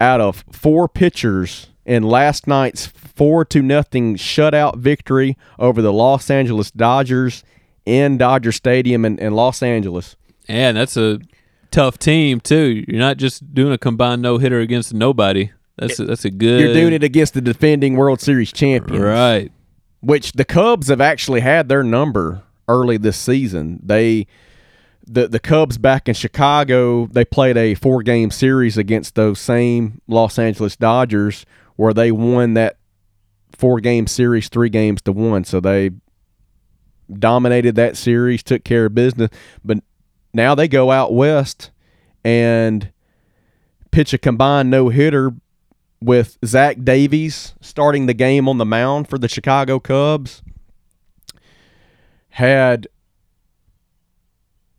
Speaker 2: out of four pitchers in last night's four to nothing shutout victory over the Los Angeles Dodgers in Dodger Stadium in, in Los Angeles.
Speaker 1: And that's a tough team too. You're not just doing a combined no hitter against nobody. That's a, that's a good.
Speaker 2: You're doing it against the defending World Series champions.
Speaker 1: right.
Speaker 2: Which the Cubs have actually had their number early this season. They the the Cubs back in Chicago, they played a four game series against those same Los Angeles Dodgers where they won that four game series three games to one. So they dominated that series, took care of business. But now they go out west and pitch a combined no hitter with Zach Davies starting the game on the mound for the Chicago Cubs. Had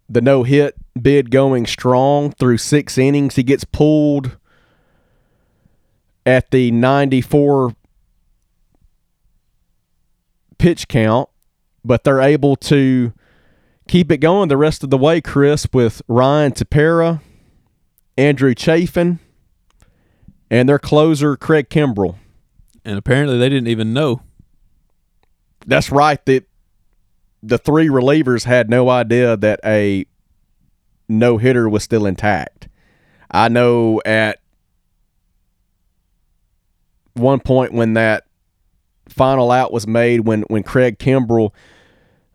Speaker 2: the no hit bid going strong through six innings. He gets pulled at the 94 pitch count, but they're able to keep it going the rest of the way, Chris, with Ryan Tepera, Andrew Chafin, and their closer, Craig Kimbrel.
Speaker 1: And apparently they didn't even know.
Speaker 2: That's right. That the three relievers had no idea that a no hitter was still intact. I know at one point when that final out was made, when when Craig Kimbrel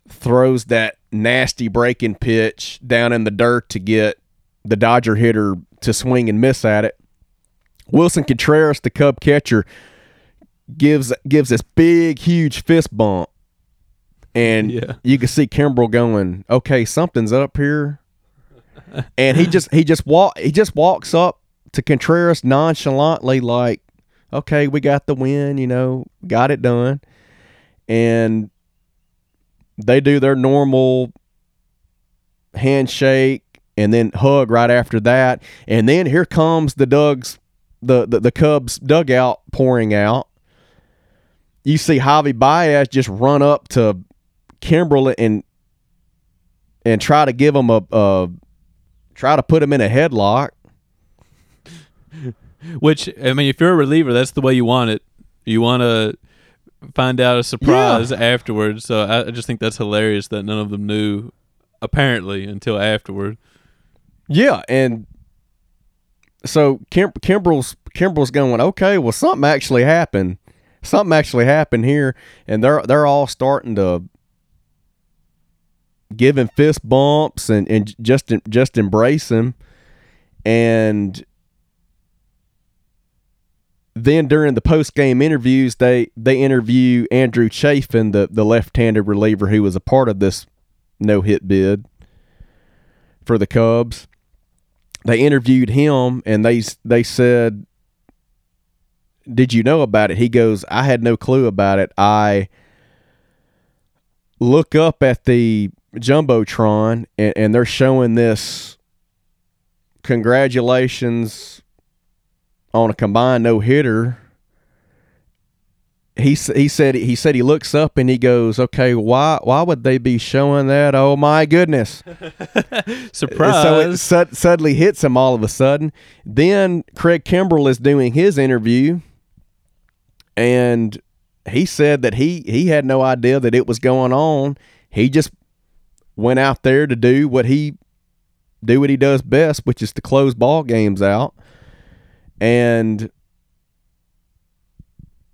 Speaker 2: throws that nasty breaking pitch down in the dirt to get the Dodger hitter to swing and miss at it. Willson Contreras, the Cub catcher, gives gives this big, huge fist bump, and
Speaker 1: Yeah.
Speaker 2: you can see Kimbrel going, "Okay, something's up here," and he just he just walk he just walks up to Contreras nonchalantly, like, "Okay, we got the win, you know, got it done," and they do their normal handshake and then hug right after that, and then here comes the Doug's the the, the Cubs dugout pouring out you see Javi Baez just run up to Kimbrel and and try to give him a, a try to put him in a headlock.
Speaker 1: Which I mean, if you're a reliever, that's the way you want it. You want to find out a surprise afterwards. So I, I just think that's hilarious that none of them knew, apparently, until afterward.
Speaker 2: Yeah, and so Kim, Kimbrel's Kimbrel's going, okay, well something actually happened. Something actually happened here, and they're they're all starting to him fist bumps and, and just just embrace him. And then during the post game interviews, they they interview Andrew Chafin, the the left handed reliever who was a part of this no hit bid for the Cubs. They interviewed him, and they they said, "Did you know about it?" He goes, "I had no clue about it. I look up at the jumbotron and, and they're showing this congratulations on a combined no hitter. He he said he said he looks up and he goes, okay, why why would they be showing that? Oh my goodness!
Speaker 1: Surprise!
Speaker 2: So it sud- suddenly hits him all of a sudden. Then Craig Kimbrel is doing his interview, and he said that he he had no idea that it was going on. He just went out there to do what he do what he does best, which is to close ball games out. And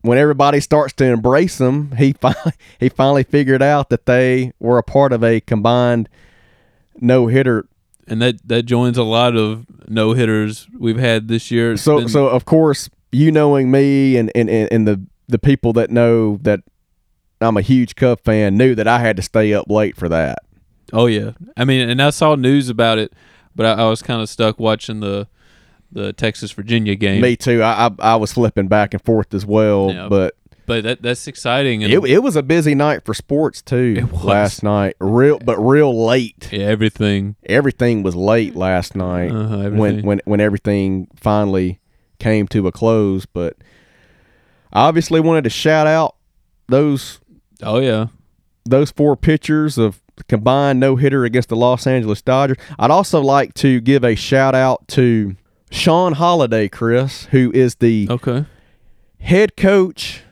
Speaker 2: when everybody starts to embrace him, he finally he finally figured out that they were a part of a combined no hitter
Speaker 1: and that that joins a lot of no hitters we've had this year. It's
Speaker 2: so
Speaker 1: been-
Speaker 2: so of course you knowing me and, and and and the the people that know that I'm a huge Cub fan knew that I had to stay up late for that.
Speaker 1: oh yeah, I mean, and I saw news about it, but I, I was kind of stuck watching the the Texas Virginia game.
Speaker 2: Me too. I, I I was flipping back and forth as well,
Speaker 1: Yeah.
Speaker 2: but
Speaker 1: But that that's exciting and
Speaker 2: it it was a busy night for sports too
Speaker 1: It was.
Speaker 2: last night. Real but real late.
Speaker 1: yeah, everything.
Speaker 2: Everything was late last night
Speaker 1: Uh-huh,
Speaker 2: when when when everything finally came to a close, but I obviously wanted to shout out those
Speaker 1: Oh yeah,
Speaker 2: those four pitchers of combined no hitter against the Los Angeles Dodgers. I'd also like to give a shout out to Sean Holiday, Chris, who is the
Speaker 1: okay.
Speaker 2: head coach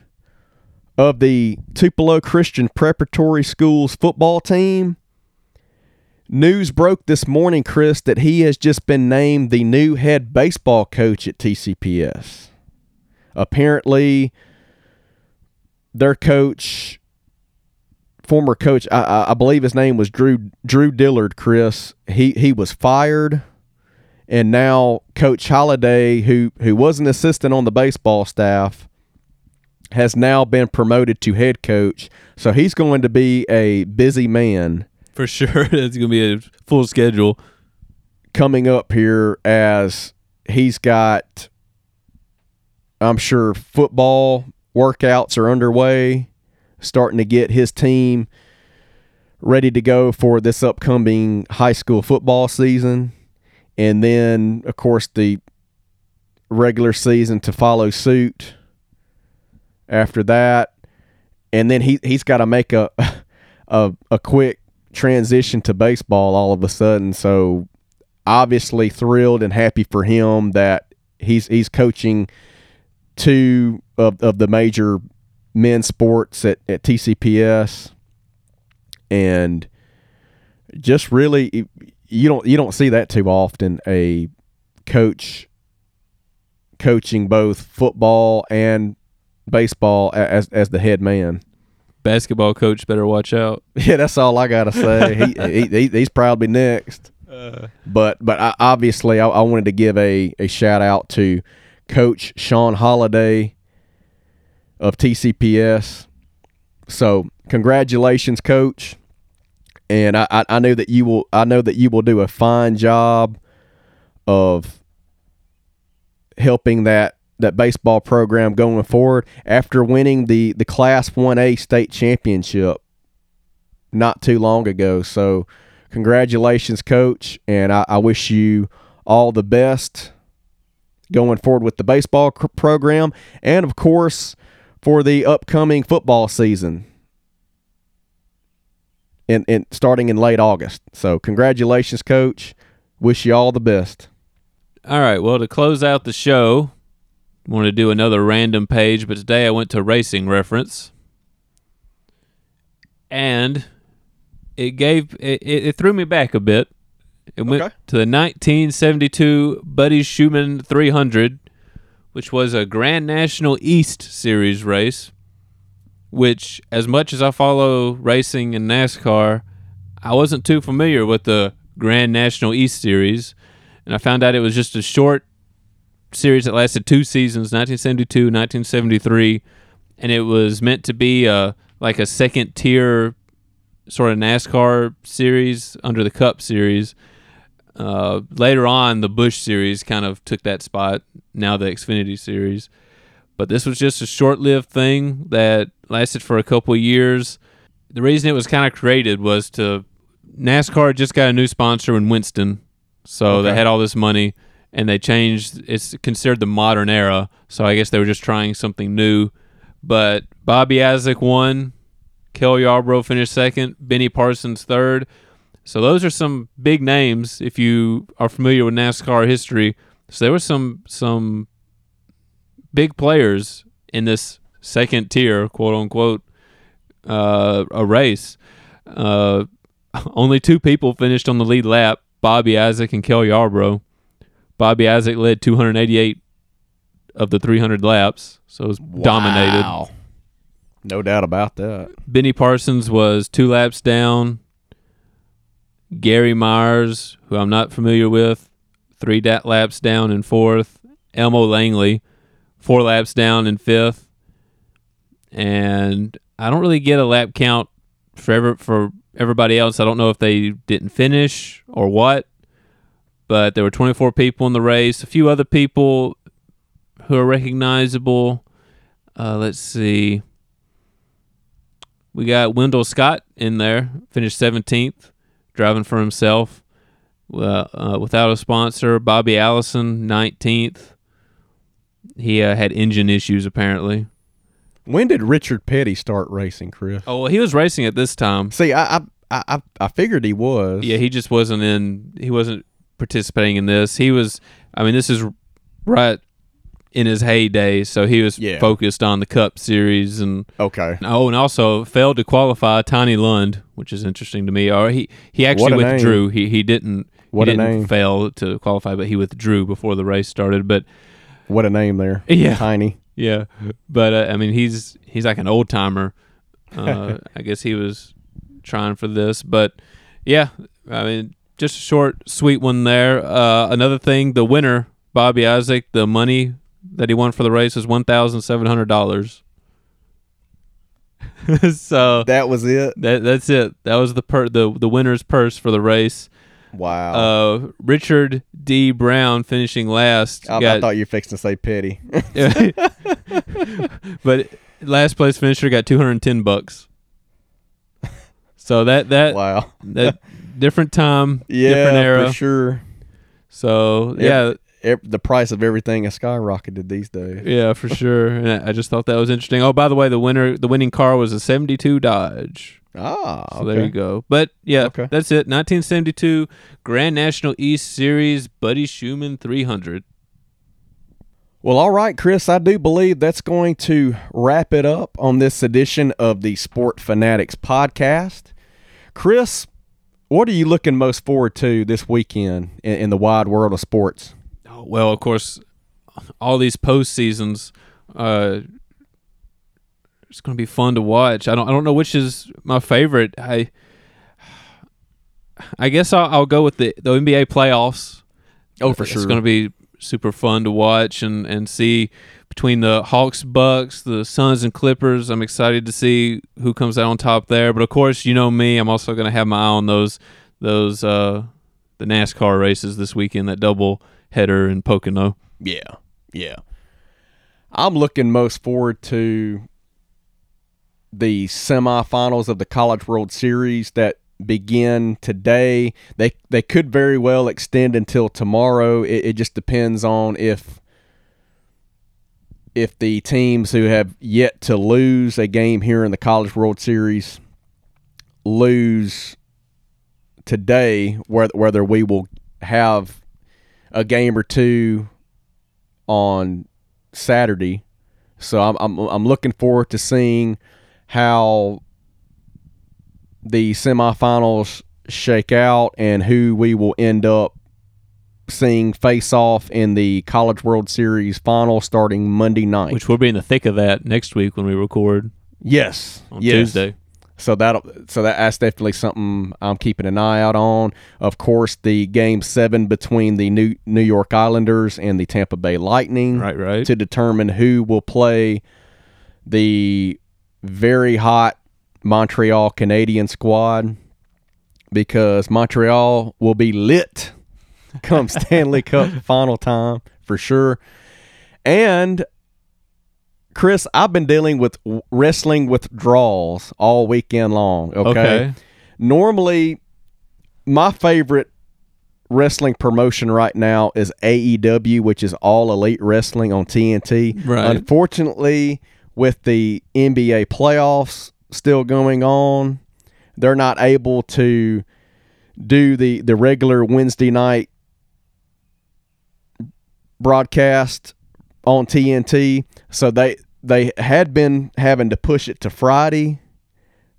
Speaker 2: of the Tupelo Christian Preparatory Schools football team. News broke this morning, Chris, that he has just been named the new head baseball coach at TCPS. Apparently, their coach, former coach, I, I, I believe his name was Drew Drew Dillard. Chris, he he was fired, and now Coach Holiday, who who was an assistant on the baseball staff, has now been promoted to head coach. So he's going to be a busy man
Speaker 1: For sure, it's gonna be a full schedule.
Speaker 2: coming up here as he's got I'm sure football workouts are underway, starting to get his team ready to go for this upcoming high school football season. And then of course the regular season to follow suit after that. And then he he's got to make a a a quick transition to baseball all of a sudden. So obviously thrilled and happy for him that he's he's coaching two of, of the major men's sports at, at TCPS and just really you don't you don't see that too often a coach coaching both football and baseball as as the head man.
Speaker 1: Basketball coach better watch out.
Speaker 2: Yeah, that's all I gotta say. he, he, he he's probably next. Uh. But but I, obviously, I, I wanted to give a, a shout out to Coach Sean Holiday of TCPS. So congratulations, Coach. And I, I, I know that you will I know that you will do a fine job of helping that that baseball program going forward after winning the the class 1A state championship not too long ago. So congratulations, coach, and I, I wish you all the best going forward with the baseball program, and of course for the upcoming football season. In, in starting in late August. So congratulations, coach. Wish you all the best.
Speaker 1: All right. Well, to close out the show, I want to do another random page, but today I went to Racing Reference, and it gave it, it, threw me back a bit. It went
Speaker 2: Okay.
Speaker 1: to the 1972 Buddy Shuman 300, which was a Grand National East Series race. Which, as much as I follow racing and NASCAR, I wasn't too familiar with the Grand National East Series, and I found out it was just a short series that lasted two seasons 1972 1973 and it was meant to be a like a second tier sort of nascar series under the cup series. Uh, later on the Busch series kind of took that spot now the xfinity series. But this was just a short-lived thing that lasted for a couple of years the reason it was kind of created was to NASCAR just got a new sponsor in Winston, so they had all this money and they changed. It's considered the modern era, so I guess they were just trying something new. But Bobby Isaac won, Cale Yarborough finished second, Benny Parsons third. So those are some big names if you are familiar with NASCAR history. So there were some some big players in this second tier, quote unquote, uh, a race. Uh, only two people finished on the lead lap: Bobby Isaac and Kelly Yarborough. Bobby Isaac led 288 of the 300 laps, so it was dominated.
Speaker 2: No doubt about that.
Speaker 1: Benny Parsons was two laps down. Gary Myers, who I'm not familiar with, three laps down in fourth. Elmo Langley, four laps down in fifth. And I don't really get a lap count for ever, for everybody else. I don't know if they didn't finish or what, but there were 24 people in the race. A few other people who are recognizable. Uh, let's see. We got Wendell Scott in there, finished 17th, driving for himself uh, uh, without a sponsor. Bobby Allison, 19th. He uh, had engine issues apparently.
Speaker 2: When did Richard Petty start racing, Chris?
Speaker 1: Oh, well, he was racing at this time.
Speaker 2: See, I I I, I- figured he was.
Speaker 1: Yeah, he just wasn't in. He wasn't participating in this. He was. I mean, this is right in his heyday, so he was
Speaker 2: Yeah.
Speaker 1: focused on the Cup Series and
Speaker 2: Okay.
Speaker 1: oh, and also failed to qualify Tiny Lund, which is interesting to me. Or he he actually withdrew. He he didn't.
Speaker 2: What
Speaker 1: he
Speaker 2: a
Speaker 1: didn't
Speaker 2: name.
Speaker 1: fail to qualify, but he withdrew before the race started. But
Speaker 2: What a name there.
Speaker 1: Yeah.
Speaker 2: Tiny.
Speaker 1: Yeah, but uh, I mean, he's he's like an old timer. Uh, I guess he was trying for this, but yeah, I mean, just a short, sweet one there. Uh, another thing, the winner, Bobby Isaac, the money that he won for the race is one thousand seven hundred dollars. so
Speaker 2: That was it.
Speaker 1: that that's it. That was the per the the winner's purse for the race.
Speaker 2: Wow.
Speaker 1: Uh, Richard D. Brown finishing last.
Speaker 2: I, I thought you were fixing to say Petty.
Speaker 1: but last place finisher got 210 bucks. So that that
Speaker 2: wow.
Speaker 1: that different time,
Speaker 2: Yeah,
Speaker 1: different era.
Speaker 2: for sure.
Speaker 1: So
Speaker 2: Yeah.
Speaker 1: yeah,
Speaker 2: Ev- The price of everything has skyrocketed these days.
Speaker 1: yeah, for sure. And I I just thought that was interesting. Oh, by the way, the winner, the winning car was a 72 Dodge.
Speaker 2: Ah,
Speaker 1: So
Speaker 2: okay.
Speaker 1: there you go. But yeah,
Speaker 2: Okay.
Speaker 1: that's it. 1972 Grand National East Series Buddy Shuman 300.
Speaker 2: Well, all right, Chris, I do believe that's going to wrap it up on this edition of the Sport Fanatics podcast. Chris, what are you looking most forward to this weekend in, in the wide world of sports?
Speaker 1: Oh, well, of course, all these post seasons, uh, it's going to be fun to watch. I don't, I don't know which is my favorite. I, I guess I'll, I'll go with the the NBA playoffs.
Speaker 2: Oh, for
Speaker 1: It's
Speaker 2: sure.
Speaker 1: It's going to be super fun to watch and and see between the Hawks, Bucks, the Suns, and Clippers. I'm excited to see who comes out on top there. But of course, you know me. I'm also going to have my eye on those those uh, the NASCAR races this weekend. That double header in Pocono.
Speaker 2: Yeah, yeah. I'm looking most forward to the semifinals of the College World Series that begin today. They they could very well extend until tomorrow. It, it just depends on if if the teams who have yet to lose a game here in the College World Series lose today, whether whether we will have a game or two on Saturday. So I'm I'm I'm looking forward to seeing how the semifinals shake out and who we will end up seeing face off in the College World Series final starting Monday night.
Speaker 1: which we'll be in the thick of that next week when we record
Speaker 2: yes,
Speaker 1: on
Speaker 2: yes.
Speaker 1: Tuesday.
Speaker 2: So that so that that's definitely something I'm keeping an eye out on. Of course, the game seven between the New New York Islanders and the Tampa Bay Lightning,
Speaker 1: Right, right.
Speaker 2: to determine who will play the very hot Montreal Canadian squad, because Montreal will be lit come Stanley Cup final time for sure. And Chris, I've been dealing with wrestling withdrawals all weekend long. Okay.
Speaker 1: Okay.
Speaker 2: Normally, my favorite wrestling promotion right now is AEW, which is All Elite Wrestling on TNT.
Speaker 1: Right.
Speaker 2: Unfortunately, with the NBA playoffs still going on, they're not able to do the the regular Wednesday night broadcast on TNT. So they they had been having to push it to Friday.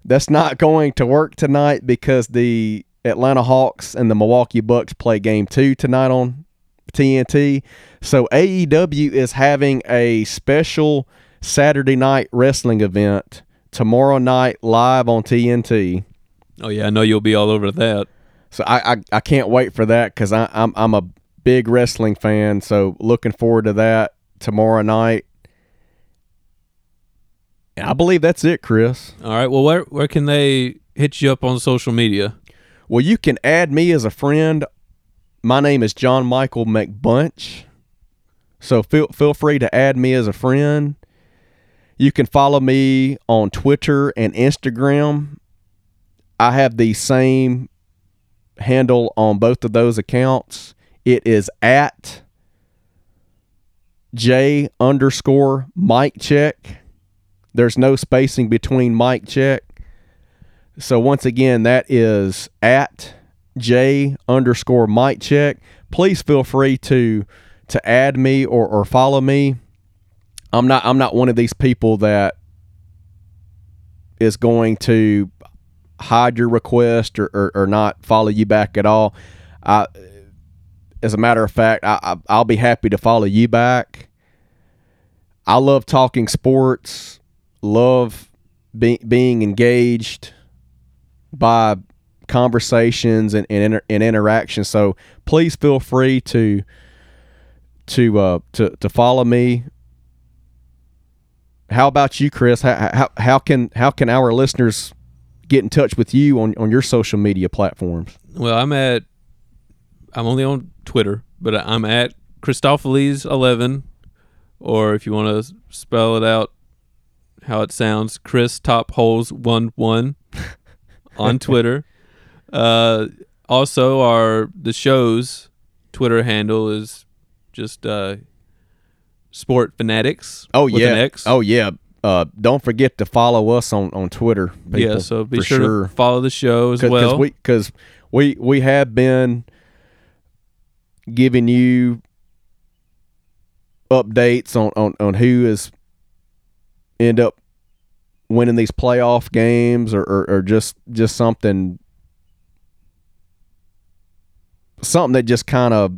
Speaker 2: That's not going to work tonight because the Atlanta Hawks and the Milwaukee Bucks play game 2 tonight on TNT. So AEW is having a special Saturday night wrestling event tomorrow night live on TNT.
Speaker 1: Oh yeah, I know you'll be all over that.
Speaker 2: So I I, I can't wait for that because I'm I'm a big wrestling fan. So looking forward to that tomorrow night. I believe that's it, Chris.
Speaker 1: All right. Well, where where can they hit you up on social media?
Speaker 2: Well, you can add me as a friend. My name is John Michael McBunch. So feel feel free to add me as a friend. You can follow me on Twitter and Instagram. I have the same handle on both of those accounts. It is at J underscore Mike check. There's no spacing between Mike check. So once again, that is at J underscore Mike check. Please feel free to to add me or, or follow me. I'm not I'm not one of these people that is going to hide your request or, or, or not follow you back at all. I, as a matter of fact, I, I I'll be happy to follow you back. I love talking sports. Love be, being engaged by conversations and and, inter, and interaction. So please feel free to to uh to to follow me. How about you, Chris? How, how, how can how can our listeners get in touch with you on, on your social media platforms?
Speaker 1: Well, I'm at I'm only on Twitter, but I'm at Christopheles eleven, or if you want to spell it out how it sounds, Chris Top Holes one one on Twitter. Uh, also, our the show's Twitter handle is just uh, Sport Fanatics.
Speaker 2: Oh yeah. Oh yeah. Uh, don't forget to follow us on, on Twitter. People,
Speaker 1: yeah. So be sure,
Speaker 2: sure.
Speaker 1: to follow the show as
Speaker 2: Cause,
Speaker 1: well.
Speaker 2: Cause we, cause we we have been giving you updates on, on, on who is end up winning these playoff games or, or, or just just something something that just kind of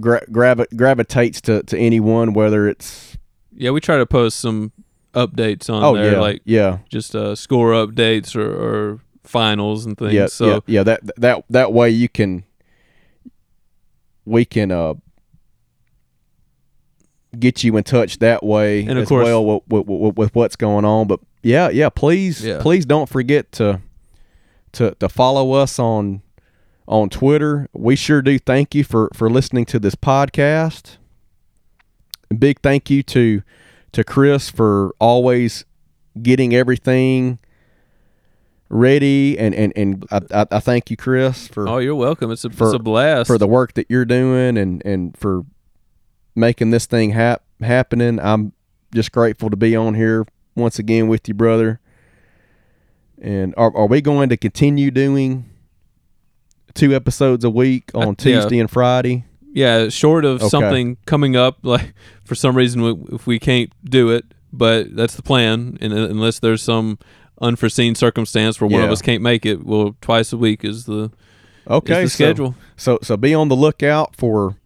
Speaker 2: gra- gravi- gravitates to, to anyone whether it's
Speaker 1: yeah, we try to post some updates on
Speaker 2: oh
Speaker 1: there,
Speaker 2: yeah
Speaker 1: like
Speaker 2: yeah
Speaker 1: just uh, score updates or, or finals and things.
Speaker 2: yeah,
Speaker 1: so
Speaker 2: yeah, yeah. That that that way you can we can uh get you in touch that way
Speaker 1: And of
Speaker 2: as
Speaker 1: course-
Speaker 2: well with, with, with, with what's going on. But yeah, yeah. Please,
Speaker 1: Yeah.
Speaker 2: please don't forget to to to follow us on on Twitter. We sure do thank you for for listening to this podcast. A big thank you to to Chris for always getting everything ready and and and I, I, I thank you Chris for
Speaker 1: oh, you're welcome. It's a,
Speaker 2: For-
Speaker 1: it's a blast.
Speaker 2: for the work that you're doing and and for making this thing hap- happening. I'm just grateful to be on here once again with you, brother. And are are we going to continue doing two episodes a week on
Speaker 1: Uh, yeah.
Speaker 2: Tuesday and Friday?
Speaker 1: yeah, short of
Speaker 2: Okay.
Speaker 1: something coming up, like for some reason we, if we can't do it, but that's the plan. And uh, unless there's some unforeseen circumstance where one of us can't make it, well, twice a week is the
Speaker 2: Okay,
Speaker 1: is the
Speaker 2: so-
Speaker 1: schedule.
Speaker 2: So so be on the lookout for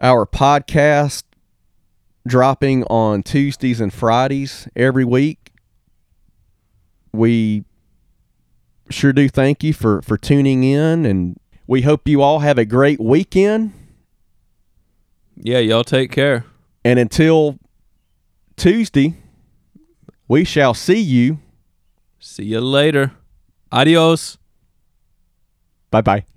Speaker 2: our podcast dropping on Tuesdays and Fridays every week. We sure do thank you for for tuning in and we hope you all have a great weekend
Speaker 1: yeah, y'all take care.
Speaker 2: and until Tuesday we shall see you.
Speaker 1: See you later. Adios.
Speaker 2: Bye-bye.